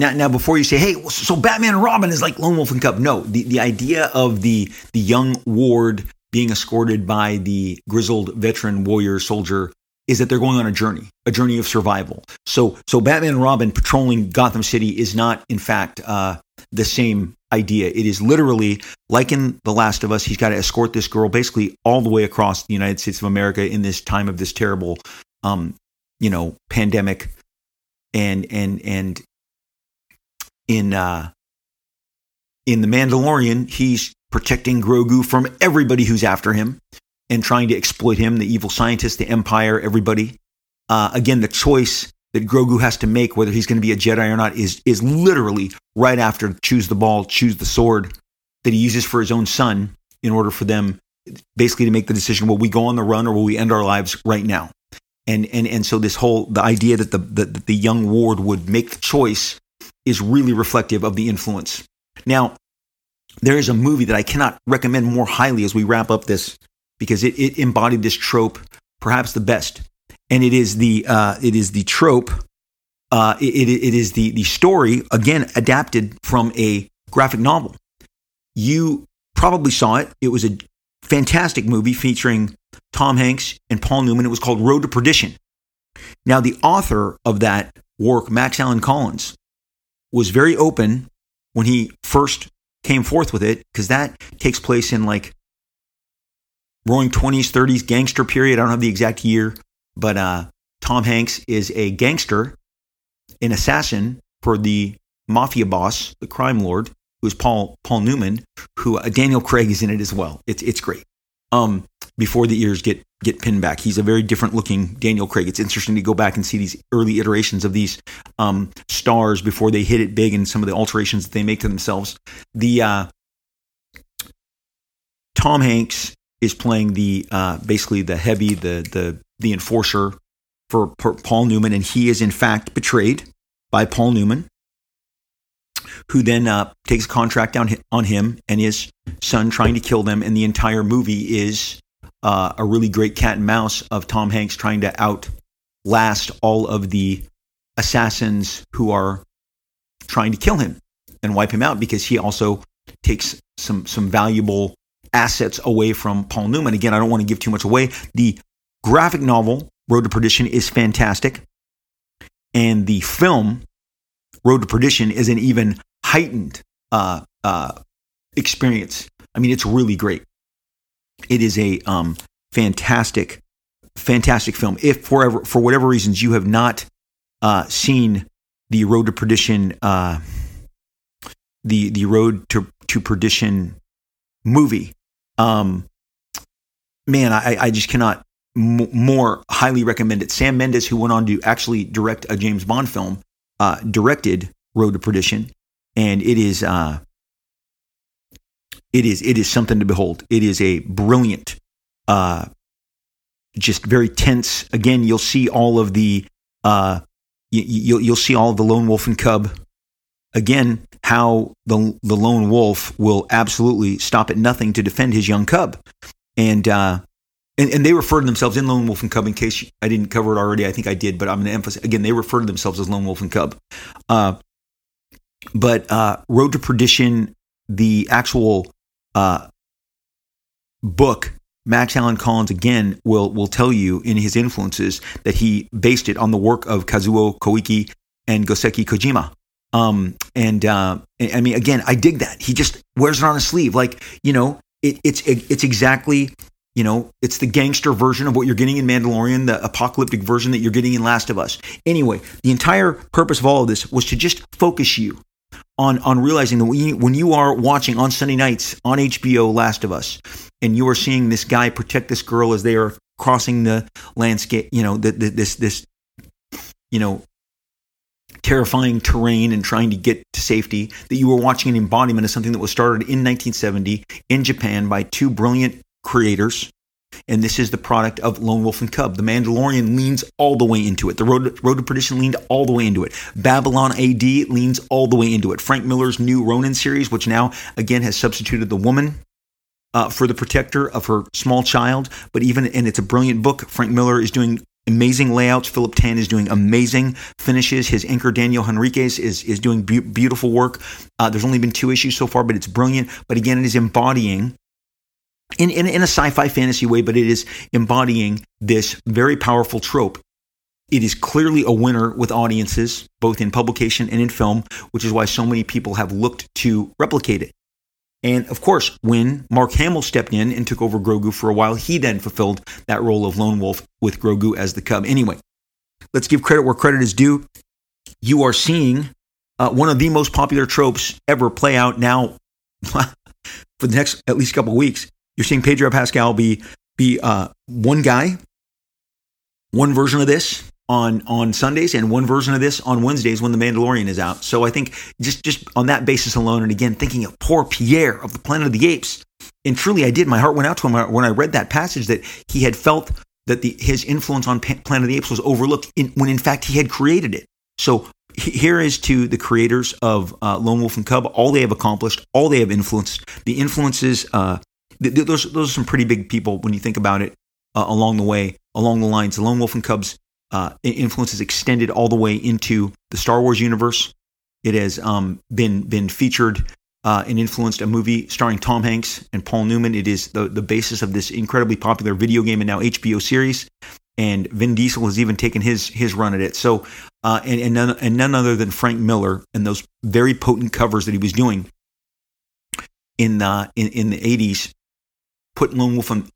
Now, now, before you say, "Hey, so Batman and Robin is like Lone Wolf and Cub," no, the, the idea of the the young ward being escorted by the grizzled veteran warrior soldier is that they're going on a journey, a journey of survival. So, so Batman and Robin patrolling Gotham City is not, in fact, uh, the same idea. It is literally like in The Last of Us. He's got to escort this girl basically all the way across the United States of America in this time of this terrible, um, you know, pandemic, and and and in uh, in the Mandalorian, he's protecting Grogu from everybody who's after him and trying to exploit him, the evil scientist, the Empire, everybody. Uh, again, the choice that Grogu has to make, whether he's going to be a Jedi or not, is is literally right after choose the ball, choose the sword that he uses for his own son in order for them basically to make the decision: will we go on the run or will we end our lives right now? And and and so this whole the idea that the the, the young ward would make the choice is really reflective of the influence. Now, there is a movie that I cannot recommend more highly as we wrap up this because it, it embodied this trope perhaps the best, and it is the uh, it is the trope. Uh, it, it is the the story again adapted from a graphic novel. You probably saw it. It was a fantastic movie featuring Tom Hanks and Paul Newman. It was called Road to Perdition. Now, the author of that work, Max Allan Collins, was very open when he first came forth with it because that takes place in like roaring 20s, 30s gangster period. I don't have the exact year, but uh, Tom Hanks is a gangster, an assassin for the mafia boss, the crime lord, who is Paul Paul Newman, who uh, Daniel Craig is in it as well. It's it's great. Um, before the ears get get pinned back, he's a very different looking Daniel Craig. It's interesting to go back and see these early iterations of these um, stars before they hit it big and some of the alterations that they make to themselves. The uh, Tom Hanks is playing the uh, basically the heavy, the the the enforcer for Paul Newman, and he is in fact betrayed by Paul Newman, who then uh, takes a contract down on him and his son, trying to kill them. And the entire movie is uh, a really great cat and mouse of Tom Hanks trying to outlast all of the assassins who are trying to kill him and wipe him out because he also takes some some valuable assets away from Paul Newman. Again, I don't want to give too much away. The graphic novel, Road to Perdition, is fantastic. And the film, Road to Perdition, is an even heightened uh, uh, experience. I mean, it's really great. It is a um, fantastic, fantastic film. If for, for whatever reasons you have not uh, seen the Road to Perdition, uh, the the Road to to Perdition movie, um, man, I, I just cannot m- more highly recommend it. Sam Mendes, who went on to actually direct a James Bond film, uh, directed Road to Perdition, and it is uh, it is it is something to behold. It is a brilliant, uh, just very tense. Again, you'll see all of the uh, you, you'll you'll see all the lone wolf and cub again how the the lone wolf will absolutely stop at nothing to defend his young cub, and uh, and, and they refer to themselves in lone wolf and cub. In case I didn't cover it already, I think I did, but I'm going to emphasize again. They refer to themselves as lone wolf and cub. Uh, but uh, Road to Perdition, the actual uh, book Max Allan Collins again will will tell you in his influences that he based it on the work of Kazuo Koike and Goseki Kojima. Um, and uh, I mean, again, I dig that. He just wears it on his sleeve, like you know, it, it's it, it's exactly you know, it's the gangster version of what you're getting in Mandalorian, the apocalyptic version that you're getting in Last of Us. Anyway, the entire purpose of all of this was to just focus you on on realizing that when you, when you are watching on Sunday nights on HBO Last of Us, and you are seeing this guy protect this girl as they are crossing the landscape, you know, the, the, this this you know terrifying terrain and trying to get to safety, that you were watching an embodiment of something that was started in 1970 in Japan by two brilliant creators And this is the product of Lone Wolf and Cub. The Mandalorian leans all the way into it. The Road, Road to Perdition leaned all the way into it. Babylon AD leans all the way into it. Frank Miller's new Ronin series, which now again has substituted the woman uh, for the protector of her small child. But even, and it's a brilliant book. Frank Miller is doing amazing layouts. Philip Tan is doing amazing finishes. His anchor Daniel Henriques is is doing be- beautiful work. Uh, there's only been two issues so far, but it's brilliant. But again, it is embodying. In, in, in a sci-fi fantasy way, but it is embodying this very powerful trope it is clearly a winner with audiences, both in publication and in film, which is why so many people have looked to replicate it. And of course, when Mark Hamill stepped in and took over Grogu for a while, he then fulfilled that role of lone wolf with Grogu as the cub. Anyway, let's give credit where credit is due. You are seeing uh, one of the most popular tropes ever play out now for the next at least couple weeks. You're seeing Pedro Pascal be be uh, one guy, one version of this, on on Sundays and one version of this on Wednesdays when The Mandalorian is out. So I think just just on that basis alone, and again thinking of poor Pierre of the Planet of the Apes, and truly I did. My heart went out to him when I read that passage that he had felt that the, his influence on Planet of the Apes was overlooked in, when in fact he had created it. So here is to the creators of uh, Lone Wolf and Cub, all they have accomplished, all they have influenced. The influences, uh, th- th- those those are some pretty big people when you think about it uh, along the way, along the lines. The Lone Wolf and Cubs uh, influence extended all the way into the Star Wars universe. It has um, been been featured uh, and influenced a movie starring Tom Hanks and Paul Newman. It is the the basis of this incredibly popular video game and now HBO series. And Vin Diesel has even taken his his run at it. So, uh, and and none, and none other than Frank Miller and those very potent covers that he was doing in uh, in, in the '80s put Lone Wolf and,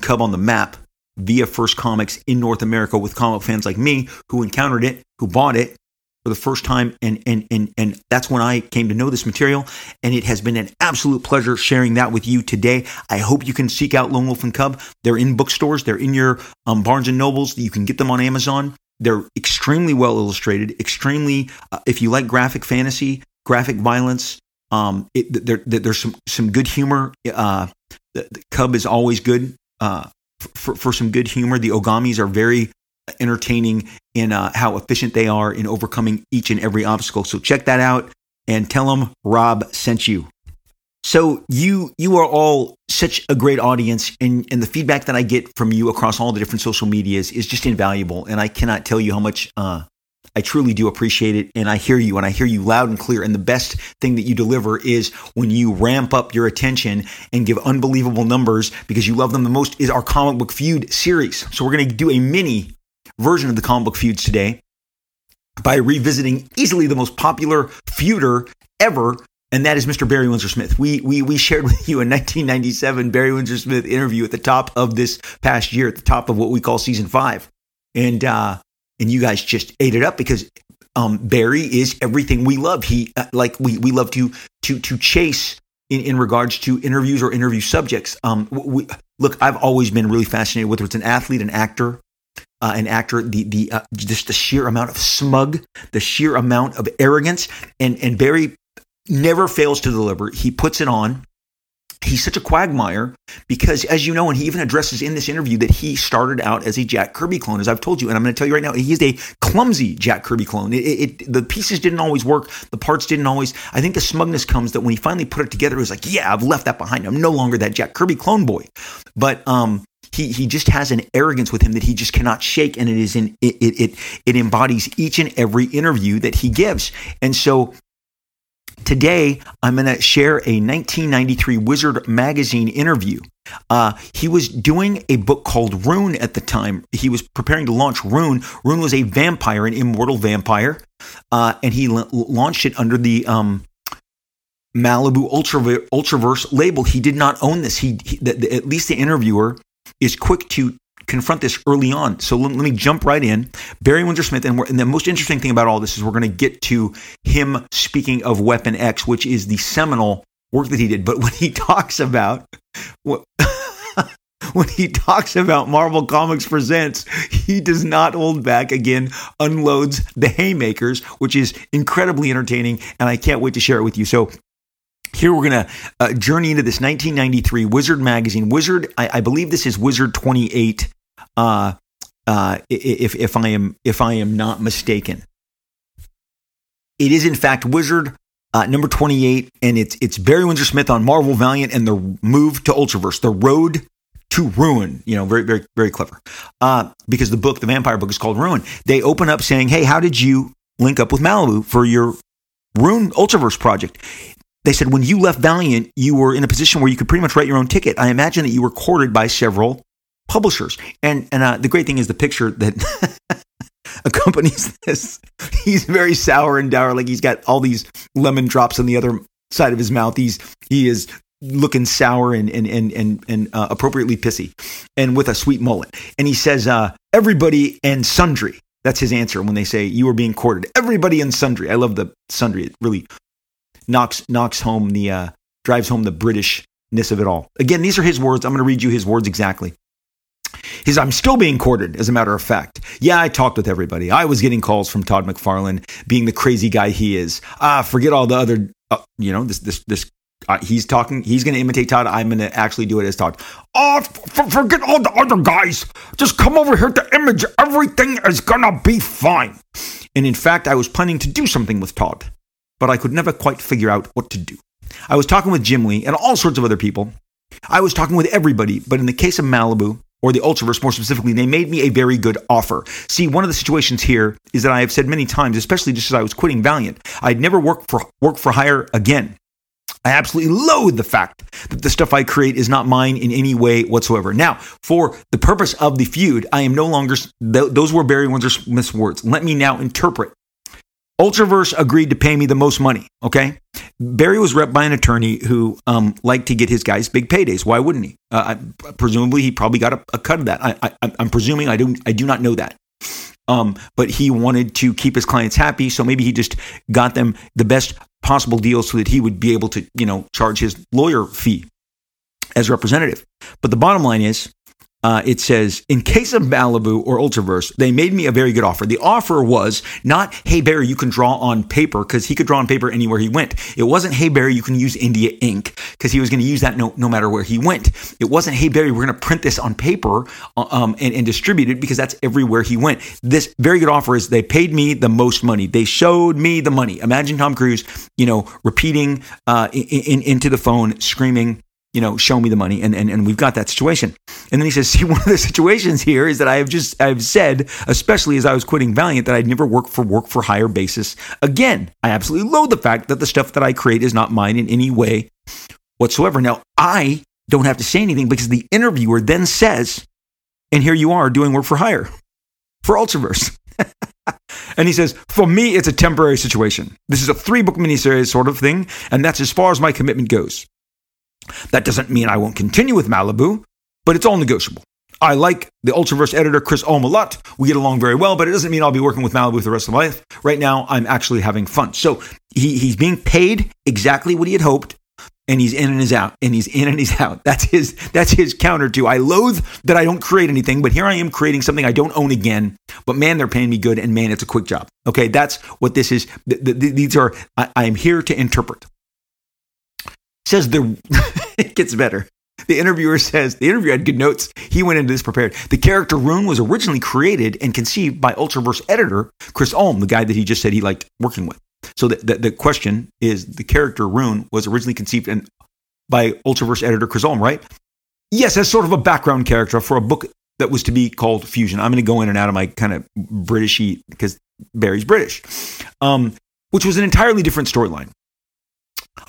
Cub on the map via First Comics in North America with comic fans like me who encountered it, who bought it for the first time and and and and that's when I came to know this material and it has been an absolute pleasure sharing that with you today. I hope you can seek out Lone Wolf and Cub. They're in bookstores, they're in your um, Barnes and Nobles, you can get them on Amazon. They're extremely well illustrated, extremely uh, if you like graphic fantasy, graphic violence, um, it, there, there's some some good humor. Uh, the, the Cub is always good. Uh, for, for some good humor. The Ogamis are very entertaining in uh, how efficient they are in overcoming each and every obstacle. So check that out and tell them Rob sent you. So you you are all such a great audience, and and the feedback that I get from you across all the different social medias is just invaluable. And I cannot tell you how much uh, I truly do appreciate it. And I hear you and I hear you loud and clear. And the best thing that you deliver is when you ramp up your attention and give unbelievable numbers because you love them the most is our comic book feud series. So we're going to do a mini version of the comic book feuds today by revisiting easily the most popular feuder ever. And that is Mr. Barry Windsor Smith. We, we, we shared with you a 1997 Barry Windsor Smith interview at the top of this past year, at the top of what we call season five. And, uh, and you guys just ate it up because um, Barry is everything we love. He uh, like we we love to to to chase in, in regards to interviews or interview subjects. Um, we, look, I've always been really fascinated whether it's an athlete, an actor, uh, an actor, the the uh, just the sheer amount of smug, the sheer amount of arrogance, and and Barry never fails to deliver. He puts it on he's such a quagmire because, as you know, and he even addresses in this interview that he started out as a Jack Kirby clone, as I've told you. And I'm going to tell you right now, he's a clumsy Jack Kirby clone. It, it, the pieces didn't always work, the parts didn't always. I think the smugness comes that when he finally put it together, it was like, yeah, I've left that behind. I'm no longer that Jack Kirby clone boy. But um, he he just has an arrogance with him that he just cannot shake, and it is in it it, it embodies each and every interview that he gives. And so Today, I'm going to share a 1993 Wizard magazine interview. Uh, he was doing a book called Rune at the time. He was preparing to launch Rune. Rune was a vampire, an immortal vampire, uh, and he l- launched it under the um, Malibu Ultraver- Ultraverse label. He did not own this. He, he the, the, at least the interviewer is quick to confront this early on. So let, let me jump right in. Barry Windsor Smith, and, and, the most interesting thing about all this is we're going to get to him speaking of Weapon X, which is the seminal work that he did. But when he talks about what. when he talks about Marvel Comics Presents, he does not hold back. Again, unloads the haymakers, which is incredibly entertaining, and I can't wait to share it with you. So here we're going to uh, journey into this 1993 Wizard magazine. Wizard, I, I believe this is Wizard 28. Uh, uh, if if I am if I am not mistaken, it is in fact Wizard uh, number 28, and it's it's Barry Windsor Smith on Marvel Valiant and the move to Ultraverse, the road to ruin. You know, very very very clever. Uh, because the book, the vampire book, is called Rune. They open up saying, "Hey, how did you link up with Malibu for your Rune Ultraverse project?" They said when you left Valiant, you were in a position where you could pretty much write your own ticket. I imagine that you were courted by several publishers. And and uh, the great thing is the picture that accompanies this. He's very sour and dour, like he's got all these lemon drops on the other side of his mouth. He's he is looking sour and and and and, and uh, appropriately pissy, and with a sweet mullet. And he says, uh, "Everybody and sundry." That's his answer when they say you are being courted. Everybody and sundry. I love the sundry. It really knocks knocks home the uh, drives home the Britishness of it all. Again, these are his words. I'm going to read you his words exactly. He's, I'm still being courted, as a matter of fact. Yeah, I talked with everybody. I was getting calls from Todd McFarlane, being the crazy guy he is. Ah, forget all the other, uh, you know, this, this, this. Uh, he's talking. He's going to imitate Todd. I'm going to actually do it as Todd. Oh, f- forget all the other guys. Just come over here to Image. Everything is going to be fine. And in fact, I was planning to do something with Todd, but I could never quite figure out what to do. I was talking with Jim Lee and all sorts of other people. I was talking with everybody, but in the case of Malibu, or the Ultraverse more specifically, they made me a very good offer. See, one of the situations here is that I have said many times, especially just as I was quitting Valiant, I'd never work for work for hire again. I absolutely loathe the fact that the stuff I create is not mine in any way whatsoever. Now, for the purpose of the feud, I am no longer, those were Barry Windsor Smith's words. Let me now interpret Ultraverse agreed to pay me the most money. Okay. Barry was rep by an attorney who um, liked to get his guys big paydays. Why wouldn't he? Uh, I, presumably, he probably got a, a cut of that. I, am presuming. I don't. I do not know that. Um, but he wanted to keep his clients happy, so maybe he just got them the best possible deal so that he would be able to, you know, charge his lawyer fee as representative. But the bottom line is, uh, it says, in case of Malibu or Ultraverse, they made me a very good offer. The offer was not, hey, Barry, you can draw on paper, because he could draw on paper anywhere he went. It wasn't, hey, Barry, you can use India ink, because he was going to use that no, no matter where he went. It wasn't, hey, Barry, we're going to print this on paper uh, um, and, and distribute it, because that's everywhere he went. This very good offer is they paid me the most money. They showed me the money. Imagine Tom Cruise, you know, repeating uh, in, in, into the phone, screaming, you know, show me the money. And, and, and we've got that situation. And then he says, see, one of the situations here is that I have just, I've said, especially as I was quitting Valiant, that I'd never work for work for hire basis again. I absolutely loathe the fact that the stuff that I create is not mine in any way whatsoever. Now, I don't have to say anything because the interviewer then says, and here you are doing work for hire for Ultraverse. and he says, For me, it's a temporary situation. This is a three book miniseries sort of thing, and that's as far as my commitment goes. That doesn't mean I won't continue with Malibu, but it's all negotiable. I like the Ultraverse editor, Chris Ulm, a lot. We get along very well, but it doesn't mean I'll be working with Malibu the rest of my life. Right now, I'm actually having fun. So he, he's being paid exactly what he had hoped, and he's in and he's out, and he's in and he's out. That's his that's his counter to I loathe that I don't create anything, but here I am creating something I don't own again. But man, they're paying me good, and man, it's a quick job. Okay, that's what this is. these are I, I am here to interpret says the it gets better. The interviewer says the interviewer had good notes. He went into this prepared. The character Rune was originally created and conceived by Ultraverse editor Chris Ulm, the guy that he just said he liked working with. So the, the, the question is the character Rune was originally conceived and by Ultraverse editor Chris Ulm, right? Yes, as sort of a background character for a book that was to be called Fusion. I'm going to go in and out of my kind of Britishy because Barry's British, um, which was an entirely different storyline.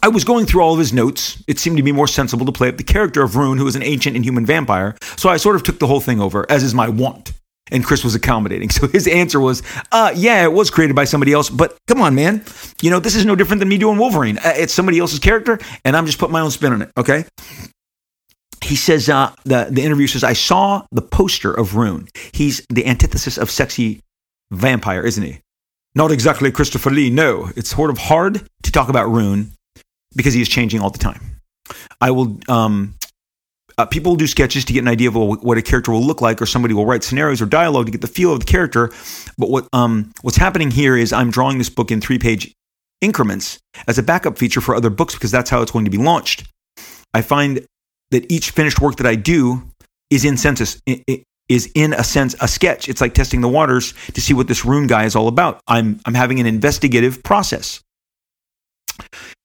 I was going through all of his notes. It seemed to be more sensible to play up the character of Rune, who is an ancient inhuman vampire. So I sort of took the whole thing over, as is my wont. And Chris was accommodating. So his answer was, uh, yeah, it was created by somebody else, but come on, man. You know, this is no different than me doing Wolverine. Uh, it's somebody else's character, and I'm just putting my own spin on it, okay? He says, uh, the, the interview says, I saw the poster of Rune. He's the antithesis of sexy vampire, isn't he? Not exactly Christopher Lee, no. It's sort of hard to talk about Rune because he is changing all the time. I will. Um, uh, people will do sketches to get an idea of what a character will look like, or somebody will write scenarios or dialogue to get the feel of the character. But what um, what's happening here is I'm drawing this book in three page increments as a backup feature for other books because that's how it's going to be launched. I find that each finished work that I do is in census is in a sense a sketch. It's like testing the waters to see what this rune guy is all about. I'm I'm having an investigative process.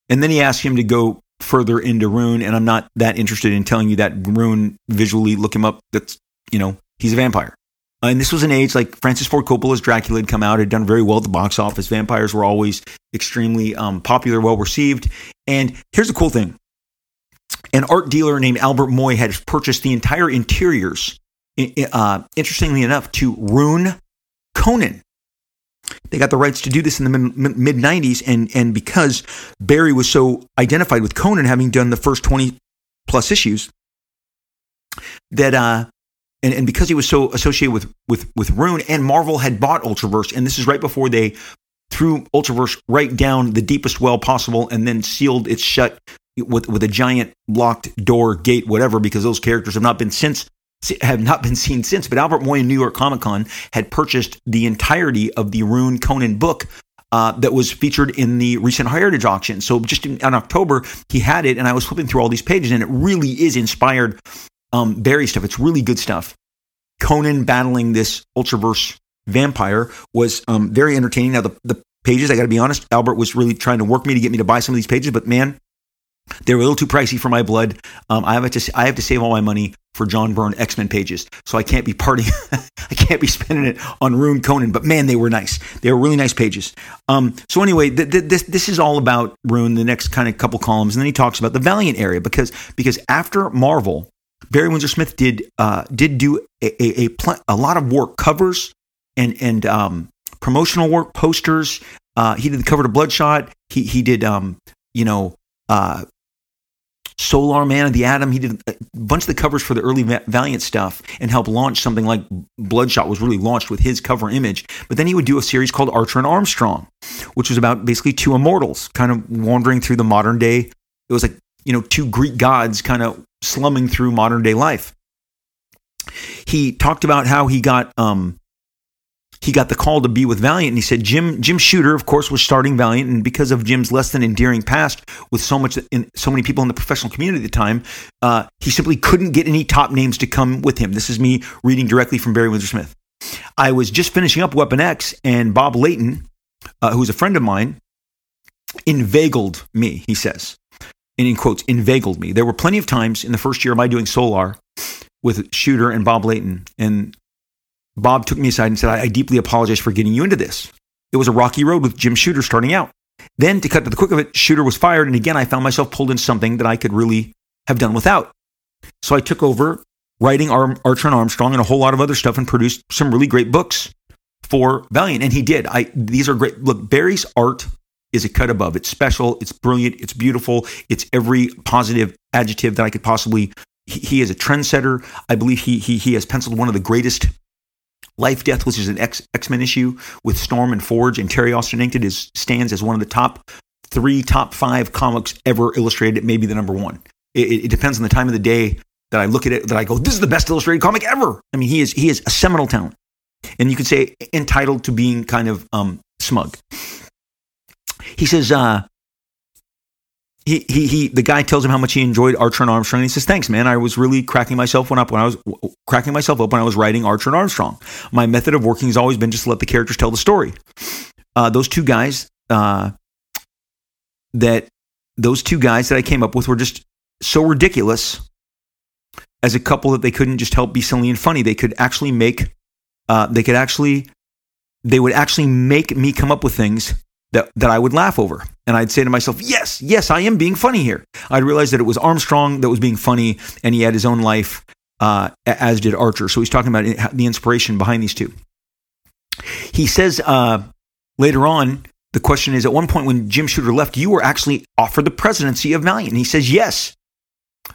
And then he asks him to go further into Rune, and I'm not that interested in telling you that Rune visually. Look him up. That's you know he's a vampire. Uh, and this was an age like Francis Ford Coppola's Dracula had come out, had done very well at the box office. Vampires were always extremely um, popular, well received. And here's the cool thing an art dealer named Albert Moy had purchased the entire interiors, uh, interestingly enough, to Rune Conan. They got the rights to do this in the mid 90s. And, and because Barry was so identified with Conan, having done the first 20 plus issues, that uh, and, and because he was so associated with with with Rune and Marvel had bought Ultraverse, and this is right before they threw Ultraverse right down the deepest well possible, and then sealed it shut with with a giant locked door gate, whatever, because those characters have not been since have not been seen since. But Albert Moy in New York Comic Con had purchased the entirety of the Rune Conan book. Uh, that was featured in the recent Heritage auction. So just in, in, October, he had it, and I was flipping through all these pages, and it really is inspired um, Barry stuff. It's really good stuff. Conan battling this Ultraverse vampire was um, very entertaining. Now, the, the pages, I got to be honest, Albert was really trying to work me to get me to buy some of these pages, but man, they were a little too pricey for my blood. Um, I have to I have to save all my money for John Byrne X Men pages, so I can't be partying. I can't be spending it on Rune Conan. But man, they were nice. They were really nice pages. Um, so anyway, th- th- this this is all about Rune. The next kind of couple columns, and then he talks about the Valiant area because because after Marvel, Barry Windsor Smith did uh, did do a a, a, pl- a, lot of work, covers and and um, promotional work, posters. Uh, he did the cover to Bloodshot. He he did um, you know uh, Solar Man of the Atom. He did a bunch of the covers for the early Valiant stuff and helped launch something like Bloodshot was really launched with his cover image. But then he would do a series called Archer and Armstrong, which was about basically two immortals kind of wandering through the modern day. It was like you know two Greek gods kind of slumming through modern day life. He talked about how he got um, he got the call to be with Valiant, and he said Jim Jim Shooter, of course, was starting Valiant, and because of Jim's less than endearing past with so much in so many people in the professional community at the time, uh, he simply couldn't get any top names to come with him. This is me reading directly from Barry Windsor Smith. I was just finishing up Weapon X, and Bob Layton, uh, who's a friend of mine, inveigled me. He says and in quotes, inveigled me. There were plenty of times in the first year of my doing Solar with Shooter and Bob Layton. And Bob took me aside and said, I, I deeply apologize for getting you into this. It was a rocky road with Jim Shooter starting out. Then, to cut to the quick of it, Shooter was fired. And again, I found myself pulled in something that I could really have done without. So I took over writing Archer and Armstrong and a whole lot of other stuff and produced some really great books for Valiant. And he did. I These are great. Look, Barry's art is a cut above. It's special, it's brilliant, it's beautiful, it's every positive adjective that I could possibly. He, he is a trendsetter. I believe he, he, he has penciled one of the greatest Life Death, which is an X Men issue with Storm and Forge and Terry Austin inked it, is stands as one of the top three, top five comics ever illustrated. It may be the number one. It, it, depends on the time of the day that I look at it. That I go, this is the best illustrated comic ever. I mean, he is he is a seminal talent, and you could say entitled to being kind of um, smug. He says, uh, he, he, he, the guy tells him how much he enjoyed Archer and Armstrong. And he says, thanks, man. I was really cracking myself up when I was cracking myself up when I was writing Archer and Armstrong. My method of working has always been just to let the characters tell the story. Uh, those two guys, uh, that those two guys that I came up with were just so ridiculous as a couple that they couldn't just help be silly and funny. They could actually make, uh, they could actually, they would actually make me come up with things that, that I would laugh over. And I'd say to myself, yes, yes, I am being funny here. I'd realize that it was Armstrong that was being funny and he had his own life, uh, as did Archer. So he's talking about the inspiration behind these two. He says uh, later on, the question is at one point when Jim Shooter left, you were actually offered the presidency of Valiant. And he says, yes.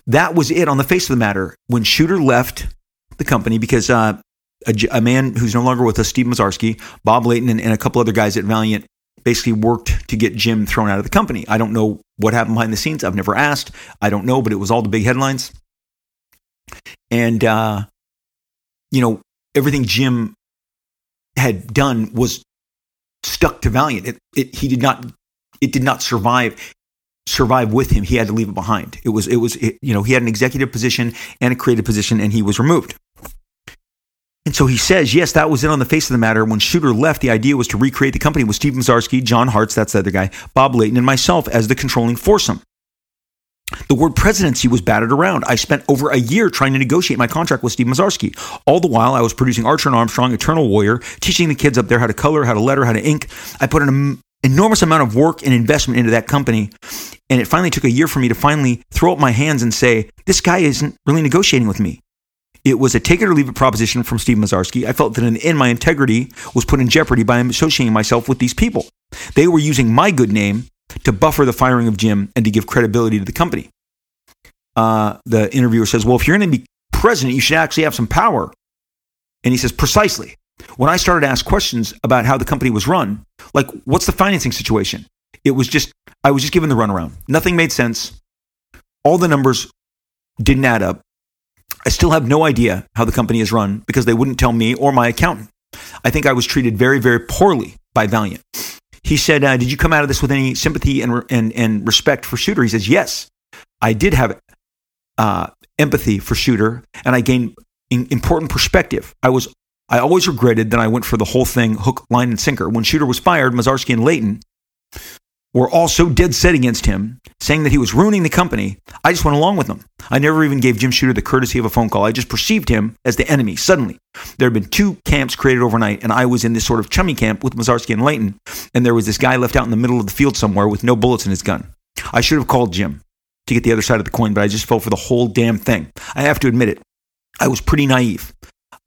That was it on the face of the matter. When Shooter left the company, because uh, a, a, man who's no longer with us, Steve Massarsky, Bob Layton, and, and, a couple other guys at Valiant basically worked to get Jim thrown out of the company. I don't know what happened behind the scenes. I've never asked. I don't know, but it was all the big headlines. And, uh, you know, everything Jim had done was stuck to Valiant. It, it, he did not it did not survive survive with him. He had to leave it behind. It was it was it, you know he had an executive position and a creative position, and he was removed. And so he says, yes, that was it on the face of the matter. When Shooter left, the idea was to recreate the company with Steve Massarsky, John Hartz, that's the other guy, Bob Layton, and myself as the controlling foursome. The word presidency was batted around. I spent over a year trying to negotiate my contract with Steve Massarsky. All the while, I was producing Archer and Armstrong, Eternal Warrior, teaching the kids up there how to color, how to letter, how to ink. I put an enormous amount of work and investment into that company. And it finally took a year for me to finally throw up my hands and say, this guy isn't really negotiating with me. It was a take it or leave it proposition from Steve Massarsky. I felt that in the end, my integrity was put in jeopardy by associating myself with these people. They were using my good name to buffer the firing of Jim and to give credibility to the company. Uh, the interviewer says, Well, if you're going to be president, you should actually have some power. And he says, Precisely. When I started to ask questions about how the company was run, like, what's the financing situation? It was just, I was just given the runaround. Nothing made sense. All the numbers didn't add up. I still have no idea how the company is run because they wouldn't tell me or my accountant. I think I was treated very, very poorly by Valiant. He said, uh, Did you come out of this with any sympathy and, and, and respect for Shooter? He says, Yes, I did have uh, empathy for Shooter and I gained important perspective. I was I always regretted that I went for the whole thing hook, line, and sinker. When Shooter was fired, Massarsky and Layton were all so dead set against him, saying that he was ruining the company, I just went along with them. I never even gave Jim Shooter the courtesy of a phone call. I just perceived him as the enemy. Suddenly, there had been two camps created overnight, and I was in this sort of chummy camp with Massarsky and Layton, and there was this guy left out in the middle of the field somewhere with no bullets in his gun. I should have called Jim to get the other side of the coin, but I just fell for the whole damn thing. I have to admit it. I was pretty naive.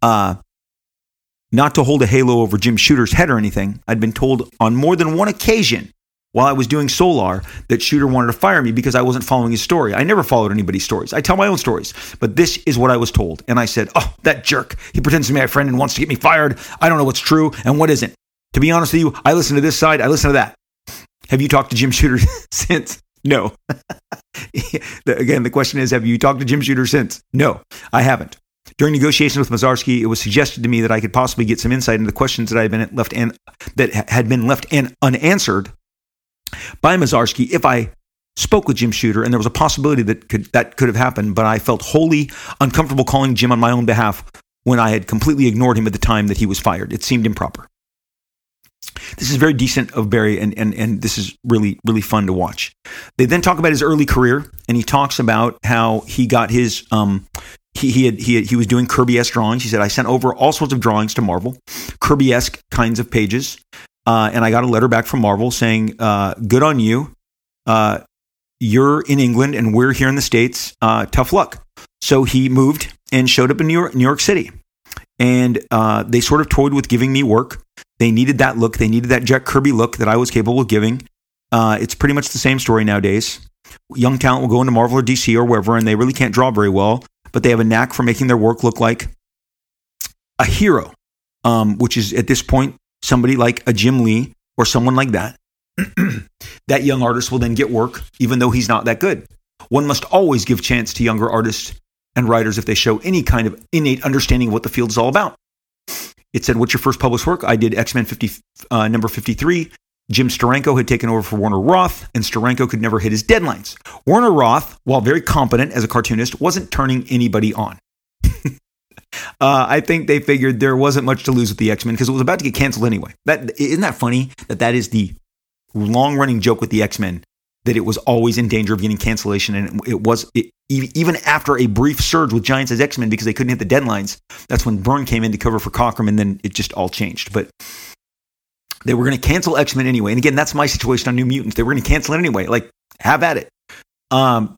Uh, not to hold a halo over Jim Shooter's head or anything, I'd been told on more than one occasion while I was doing Solar that Shooter wanted to fire me because I wasn't following his story. I never followed anybody's stories. I tell my own stories. But this is what I was told. And I said, Oh, that jerk. He pretends to be my friend and wants to get me fired. I don't know what's true and what isn't. To be honest with you, I listen to this side, I listen to that. Have you talked to Jim Shooter since? No. Again, the question is Have you talked to Jim Shooter since? No, I haven't. During negotiations with Massarsky, it was suggested to me that I could possibly get some insight into the questions that I had been left and that had been left and unanswered by Massarsky if I spoke with Jim Shooter, and there was a possibility that could that could have happened, but I felt wholly uncomfortable calling Jim on my own behalf when I had completely ignored him at the time that he was fired. It seemed improper. This is very decent of Barry, and, and, and this is really, really fun to watch. They then talk about his early career, and he talks about how he got his um, he he had, he, had, he was doing Kirby-esque drawings. He said, I sent over all sorts of drawings to Marvel, Kirby-esque kinds of pages. Uh, and I got a letter back from Marvel saying, uh, good on you. Uh, you're in England and we're here in the States. Uh, tough luck. So he moved and showed up in New York, New York City. And uh, they sort of toyed with giving me work. They needed that look. They needed that Jack Kirby look that I was capable of giving. Uh, it's pretty much the same story nowadays. Young talent will go into Marvel or DC or wherever, and they really can't draw very well but they have a knack for making their work look like a hero, um, which is at this point somebody like a Jim Lee or someone like that. that young artist will then get work, even though he's not that good. One must always give chance to younger artists and writers if they show any kind of innate understanding of what the field is all about. It said, "What's your first published work?" I did X Men 50, uh, number 53. Jim Steranko had taken over for Werner Roth, and Steranko could never hit his deadlines. Werner Roth, while very competent as a cartoonist, wasn't turning anybody on. Uh, I think they figured there wasn't much to lose with the X Men because it was about to get canceled anyway. That isn't that funny that that is the long running joke with the X Men that it was always in danger of getting cancellation, and it, it was it, even after a brief surge with Giant-Size X Men because they couldn't hit the deadlines. That's when Byrne came in to cover for Cockrum, and then it just all changed. But they were going to cancel X Men anyway. And again, that's my situation on New Mutants. They were going to cancel it anyway. Like, have at it. Um,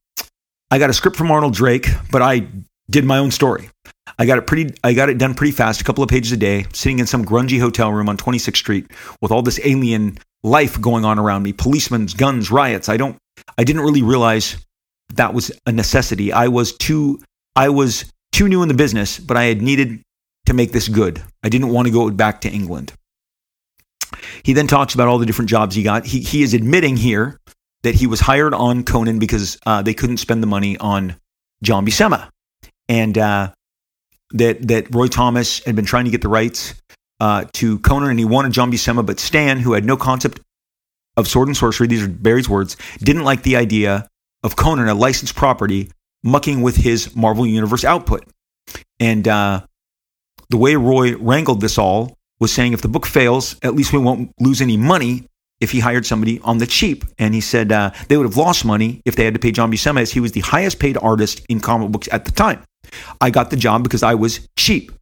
I got a script from Arnold Drake, but I did my own story. I got it pretty. I got it done pretty fast, a couple of pages a day, sitting in some grungy hotel room on 26th Street with all this alien life going on around me, policemen's guns, riots. I don't. I didn't really realize that was a necessity. I was too. I was too new in the business, but I had needed to make this good. I didn't want to go back to England. He then talks about all the different jobs he got. He, he is admitting here that he was hired on Conan because uh, they couldn't spend the money on John Buscema. And uh, that, that Roy Thomas had been trying to get the rights uh, to Conan and he wanted John Buscema, but Stan, who had no concept of Sword and Sorcery, these are Barry's words, didn't like the idea of Conan, a licensed property, mucking with his Marvel Universe output. And uh, the way Roy wrangled this all was saying if the book fails, at least we won't lose any money if he hired somebody on the cheap. And he said uh, they would have lost money if they had to pay John Buscema, as he was the highest paid artist in comic books at the time. I got the job because I was cheap.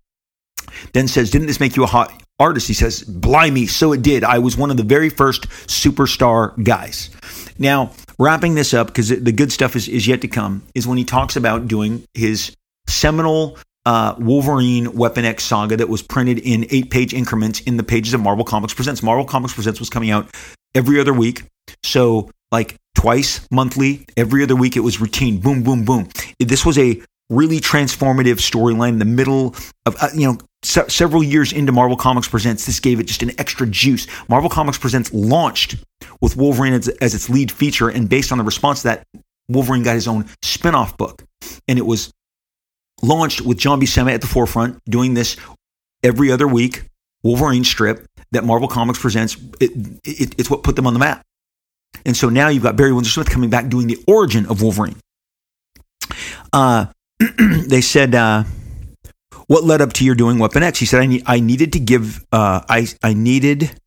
Then says, Didn't this make you a hot artist? He says, Blimey, so it did. I was one of the very first superstar guys. Now, wrapping this up, because the good stuff is, is yet to come, is when he talks about doing his seminal uh, Wolverine Weapon X saga that was printed in eight page increments in the pages of Marvel Comics Presents. Marvel Comics Presents was coming out every other week. So, like twice monthly, every other week, it was routine. Boom, boom, boom. This was a really transformative storyline in the middle of, uh, you know, se- several years into Marvel Comics Presents. This gave it just an extra juice. Marvel Comics Presents launched with Wolverine as, as its lead feature. And based on the response to that, Wolverine got his own spin off book. And it was launched with John Buscema at the forefront, doing this every other week, Wolverine strip that Marvel Comics presents. It, it, it's what put them on the map. And so now you've got Barry Windsor Smith coming back doing the origin of Wolverine. Uh, they said, uh, "What led up to your doing Weapon X?" He said, "I, need, I needed to give, uh, I, I needed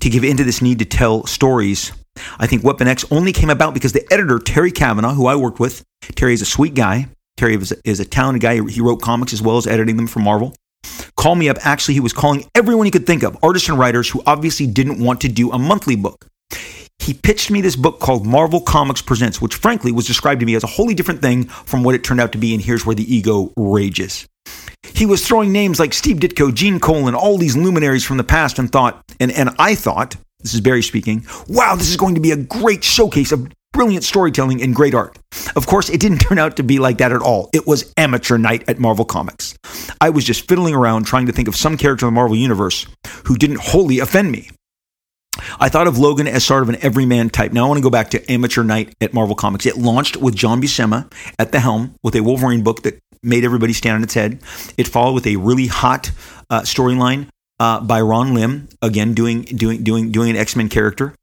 to give into this need to tell stories." I think Weapon X only came about because the editor Terry Kavanagh, who I worked with, Terry is a sweet guy. Terry is, is a talented guy. He wrote comics as well as editing them for Marvel. Called me up. Actually, he was calling everyone he could think of, artists and writers who obviously didn't want to do a monthly book. He pitched me this book called Marvel Comics Presents, which frankly was described to me as a wholly different thing from what it turned out to be. And here's where the ego rages. He was throwing names like Steve Ditko, Gene Colan, all these luminaries from the past, and thought, and, and I thought, this is Barry speaking, wow, this is going to be a great showcase of brilliant storytelling and great art. Of course, it didn't turn out to be like that at all. It was amateur night at Marvel Comics. I was just fiddling around trying to think of some character in the Marvel Universe who didn't wholly offend me. I thought of Logan as sort of an everyman type. Now I want to go back to Amateur Night at Marvel Comics. It launched with John Buscema at the helm with a Wolverine book that made everybody stand on its head. It followed with a really hot uh, storyline uh, by Ron Lim, again doing doing doing doing an X Men character.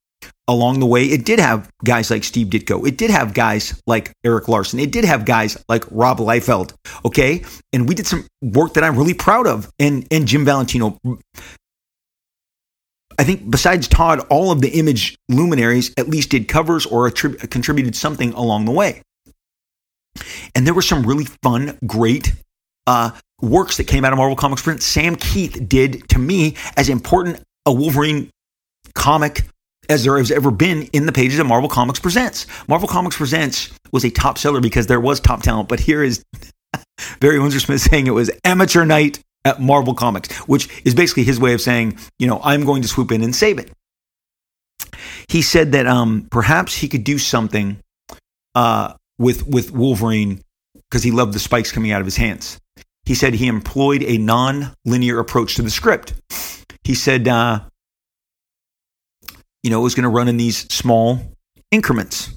Along the way, it did have guys like Steve Ditko. It did have guys like Erik Larsen. It did have guys like Rob Liefeld. Okay, and we did some work that I'm really proud of. And and Jim Valentino I think besides Todd, all of the image luminaries at least did covers or attrib- contributed something along the way. And there were some really fun, great uh, works that came out of Marvel Comics Print. Sam Kieth did, to me, as important a Wolverine comic as there has ever been in the pages of Marvel Comics Presents. Marvel Comics Presents was a top seller because there was top talent, but here is Barry Windsor Smith saying it was amateur night at Marvel Comics, which is basically his way of saying, you know, I'm going to swoop in and save it. He said that um, perhaps he could do something uh, with with Wolverine because he loved the spikes coming out of his hands. He said he employed a non-linear approach to the script. He said, uh, you know, it was going to run in these small increments,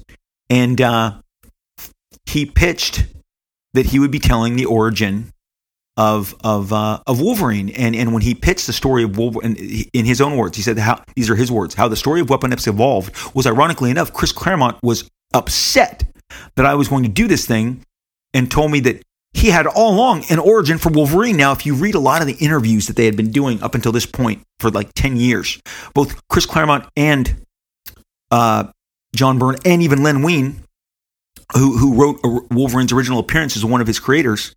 and uh, he pitched that he would be telling the origin of of uh, of Wolverine, and and when he pitched the story of Wolverine in his own words, he said how these are his words how the story of Weapon X evolved was ironically enough, Chris Claremont was upset that I was going to do this thing, and told me that he had all along an origin for Wolverine. Now, if you read a lot of the interviews that they had been doing up until this point for like ten years, both Chris Claremont and uh, John Byrne and even Len Wein, who who wrote Wolverine's original appearance as one of his creators.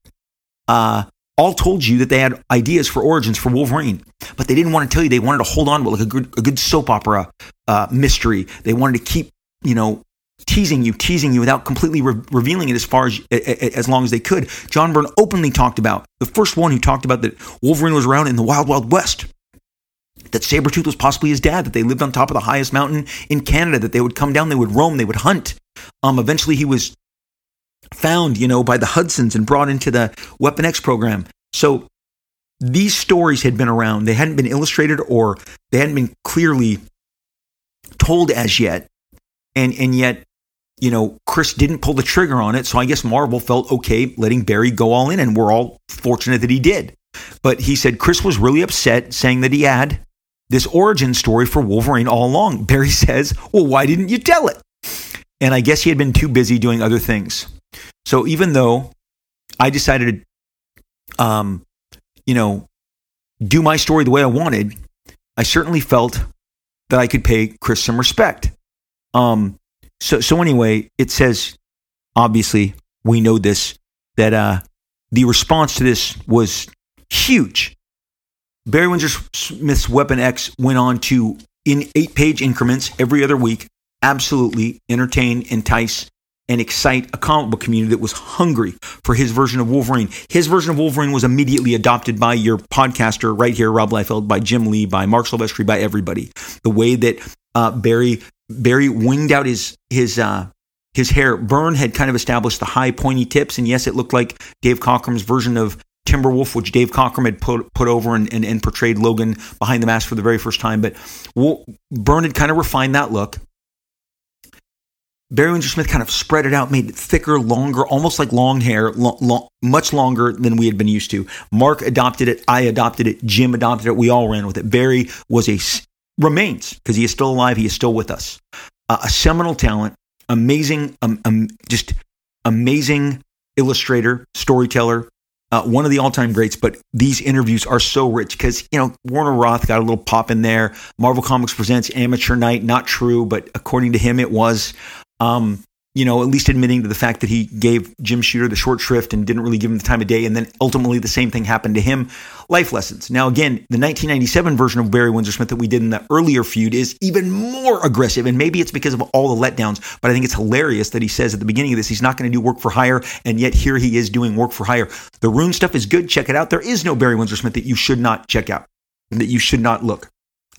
Uh, all told you that they had ideas for origins for Wolverine, but they didn't want to tell you. They wanted to hold on to like a good, a good soap opera uh, mystery. They wanted to keep, you know, teasing you, teasing you without completely re- revealing it as far as as long as they could. John Byrne openly talked about the first one who talked about that Wolverine was around in the Wild Wild West. That Sabretooth was possibly his dad, that they lived on top of the highest mountain in Canada, that they would come down, they would roam, they would hunt. Um, eventually he was found, you know, by the Hudsons and brought into the Weapon X program. So these stories had been around. They hadn't been illustrated or they hadn't been clearly told as yet. And and yet, you know, Chris didn't pull the trigger on it. So I guess Marvel felt okay letting Barry go all in, and we're all fortunate that he did. But he said Chris was really upset, saying that he had this origin story for Wolverine all along. Barry says, Well, why didn't you tell it? And I guess he had been too busy doing other things. So even though I decided to, um, you know, do my story the way I wanted, I certainly felt that I could pay Chris some respect. Um, so, so anyway, it says, obviously, we know this, that uh, the response to this was huge. Barry Windsor Smith's Weapon X went on to, in eight page increments every other week, absolutely entertain, entice, and excite a comic book community that was hungry for his version of Wolverine. His version of Wolverine was immediately adopted by your podcaster right here, Rob Liefeld, by Jim Lee, by Marc Silvestri, by everybody. The way that uh, Barry Barry winged out his his uh, his hair. Byrne had kind of established the high pointy tips, and yes, it looked like Dave Cockrum's version of Timber Wolf, which Dave Cockrum had put put over and, and, and portrayed Logan behind the mask for the very first time. But Byrne had kind of refined that look. Barry Windsor Smith kind of spread it out, made it thicker, longer, almost like long hair, lo- lo- much longer than we had been used to. Mark adopted it. I adopted it. Jim adopted it. We all ran with it. Barry was a remains because he is still alive. He is still with us. Uh, a seminal talent, amazing, um, um, just amazing illustrator, storyteller, uh, one of the all-time greats. But these interviews are so rich because you know Werner Roth got a little pop in there. Marvel Comics presents Amateur Night, not true, but according to him, it was. Um, you know, at least admitting to the fact that he gave Jim Shooter the short shrift and didn't really give him the time of day. And then ultimately the same thing happened to him. Life lessons. Now, again, the 1997 version of Barry Windsor Smith that we did in the earlier feud is even more aggressive. And maybe it's because of all the letdowns, but I think it's hilarious that he says at the beginning of this he's not going to do work for hire. And yet here he is doing work for hire. The Rune stuff is good. Check it out. There is no Barry Windsor Smith that you should not check out, that you should not look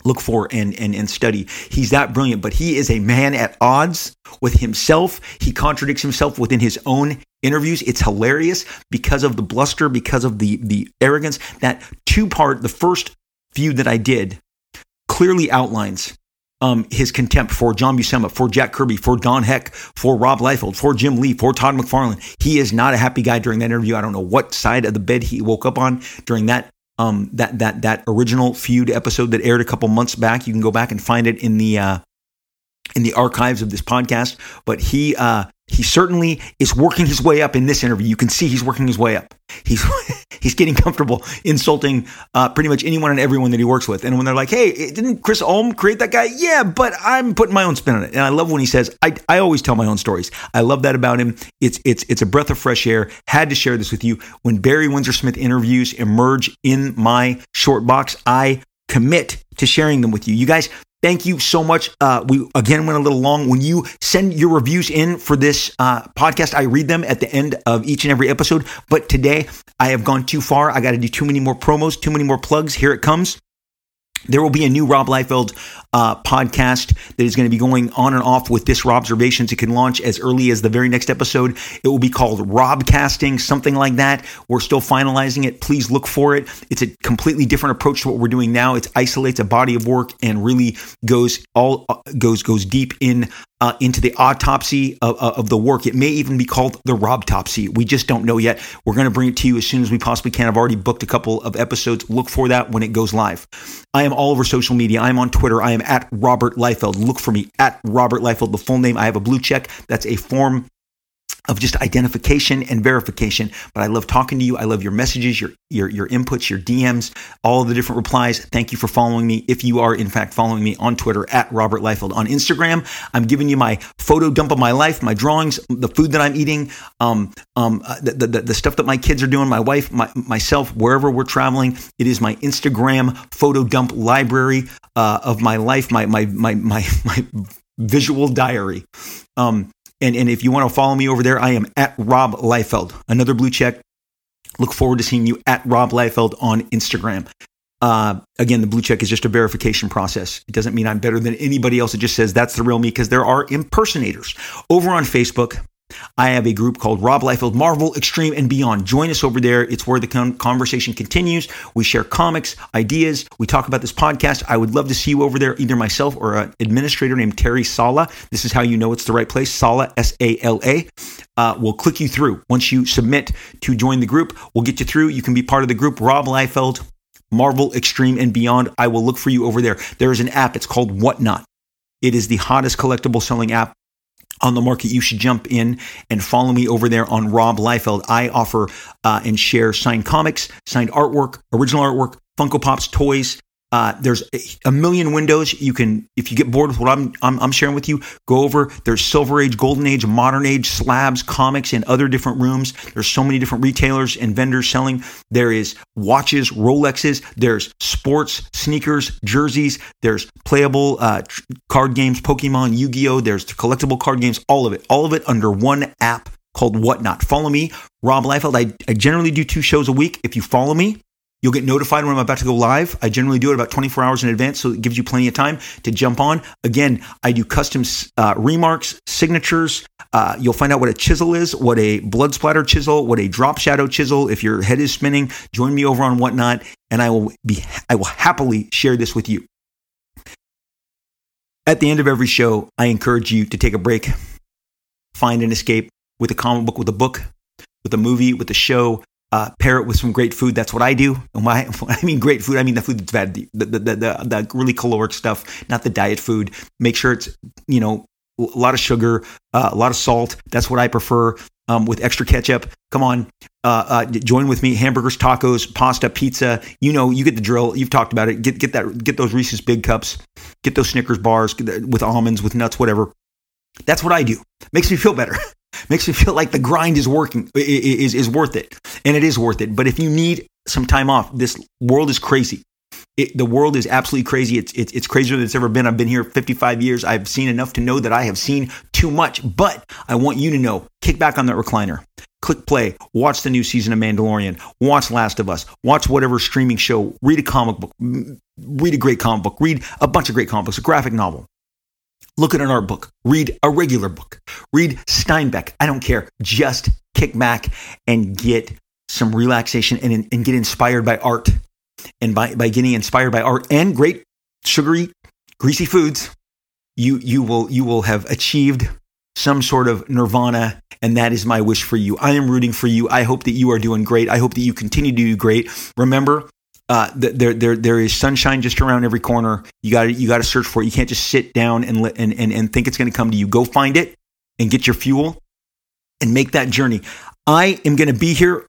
look for and, and, and study. He's that brilliant, but he is a man at odds with himself. He contradicts himself within his own interviews. It's hilarious because of the bluster, because of the, the arrogance. That two part, the first feud that I did clearly outlines um, his contempt for John Buscema, for Jack Kirby, for Don Heck, for Rob Liefeld, for Jim Lee, for Todd McFarlane. He is not a happy guy during that interview. I don't know what side of the bed he woke up on during that um, that that that original feud episode that aired a couple months back. You can go back and find it in the uh, in the archives of this podcast. But he uh, he certainly is working his way up in this interview. You can see he's working his way up. He's he's getting comfortable insulting uh, pretty much anyone and everyone that he works with. And when they're like, "Hey, didn't Chris Ulm create that guy?" Yeah, but I'm putting my own spin on it. And I love when he says, "I I always tell my own stories." I love that about him. It's it's it's a breath of fresh air. Had to share this with you. When Barry Windsor Smith interviews emerge in my short box, I commit to sharing them with you. You guys, Thank you so much. Uh, we again went a little long. When you send your reviews in for this uh, podcast, I read them at the end of each and every episode. But today, I have gone too far. I got to do too many more promos, too many more plugs. Here it comes. There will be a new Rob Liefeld uh, podcast that is going to be going on and off with this Observations. It can launch as early as the very next episode. It will be called Rob Casting, something like that. We're still finalizing it. Please look for it. It's a completely different approach to what we're doing now. It isolates a body of work and really goes all uh, goes goes deep in uh, into the autopsy of, of, the work. It may even be called the Robtopsy. We just don't know yet. We're going to bring it to you as soon as we possibly can. I've already booked a couple of episodes. Look for that when it goes live. I am all over social media. I am on Twitter. I am at Robert Liefeld. Look for me at Robert Liefeld, the full name. I have a blue check. That's a form of just identification and verification. But I love talking to you. I love your messages, your your your inputs, your DMs, all the different replies. Thank you for following me. If you are in fact following me on Twitter at Robert Liefeld on Instagram, I'm giving you my photo dump of my life, my drawings, the food that I'm eating, um, um, uh, the, the, the stuff that my kids are doing, my wife, my, myself, wherever we're traveling. It is my Instagram photo dump library uh, of my life, my my my my my visual diary. Um, and, and if you want to follow me over there, I am at Rob Liefeld. Another blue check. Look forward to seeing you at Rob Liefeld on Instagram. Uh, again, the blue check is just a verification process. It doesn't mean I'm better than anybody else. It just says that's the real me because there are impersonators. Over on Facebook, I have a group called Rob Liefeld Marvel Extreme and Beyond. Join us over there. It's where the conversation continues. We share comics, ideas. We talk about this podcast. I would love to see you over there, either myself or an administrator named Terry Sala. This is how you know it's the right place. Sala, S A L A. Uh, we'll click you through. Once you submit to join the group, we'll get you through. You can be part of the group. Rob Liefeld Marvel, Extreme, and beyond. I will look for you over there. There is an app. It's called Whatnot. It is the hottest collectible selling app on the market, you should jump in and follow me over there on Rob Liefeld. I offer uh, and share signed comics, signed artwork, original artwork, Funko Pops, toys, uh, there's a million windows. You can, if you get bored with what I'm, I'm, I'm, sharing with you, go over. There's Silver Age, Golden Age, Modern Age, slabs, comics, and other different rooms. There's so many different retailers and vendors selling. There is watches, Rolexes. There's sports, sneakers, jerseys. There's playable uh, card games, Pokemon, Yu-Gi-Oh. There's collectible card games. All of it, all of it under one app called Whatnot. Follow me, Rob Liefeld. I, I generally do two shows a week. If you follow me, You'll get notified when I'm about to go live. I generally do it about 24 hours in advance, so it gives you plenty of time to jump on. Again, I do custom uh, remarks, signatures. Uh, you'll find out what a chisel is, what a blood splatter chisel, what a drop shadow chisel. If your head is spinning, join me over on Whatnot, and I will be I will happily share this with you. At the end of every show, I encourage you to take a break, find an escape with a comic book, with a book, with a movie, with a show, uh, pair it with some great food. That's what I do. My, I mean great food, I mean the food that's bad, the, the, the, the, the really caloric stuff, not the diet food. Make sure it's, you know, a lot of sugar, uh, a lot of salt. That's what I prefer um, with extra ketchup. Come on, uh, uh, join with me. Hamburgers, tacos, pasta, pizza. You know, you get the drill. You've talked about it. Get get that. Get those Reese's Big Cups. Get those Snickers bars with almonds, with nuts, whatever. That's what I do. Makes me feel better. makes me feel like the grind is working is is worth it. And it is worth it. But if you need some time off this world is crazy. It, the world is absolutely crazy. It's, it's it's crazier than it's ever been. I've been here 55 years. I've seen enough to know that i have seen too much. But i want you to know kick back on that recliner. Click play. Watch the new season of mandalorian. Watch last of us. Watch whatever streaming show. Read a comic book. Read a great comic book. Read a bunch of great comic books. A graphic novel Look at an art book. Read a regular book. Read Steinbeck. I don't care. Just kick back and get some relaxation and, and get inspired by art. And by, by getting inspired by art and great sugary, greasy foods, you, you, will, you will have achieved some sort of nirvana. And that is my wish for you. I am rooting for you. I hope that you are doing great. I hope that you continue to do great. Remember, uh, there, there, there is sunshine just around every corner. You got to, you got to search for it. You can't just sit down and, and, and, and think it's going to come to you. Go find it and get your fuel and make that journey. I am going to be here.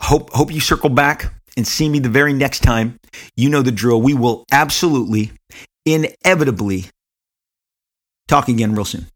Hope, hope you circle back and see me the very next time. You know the drill. We will absolutely, inevitably talk again real soon.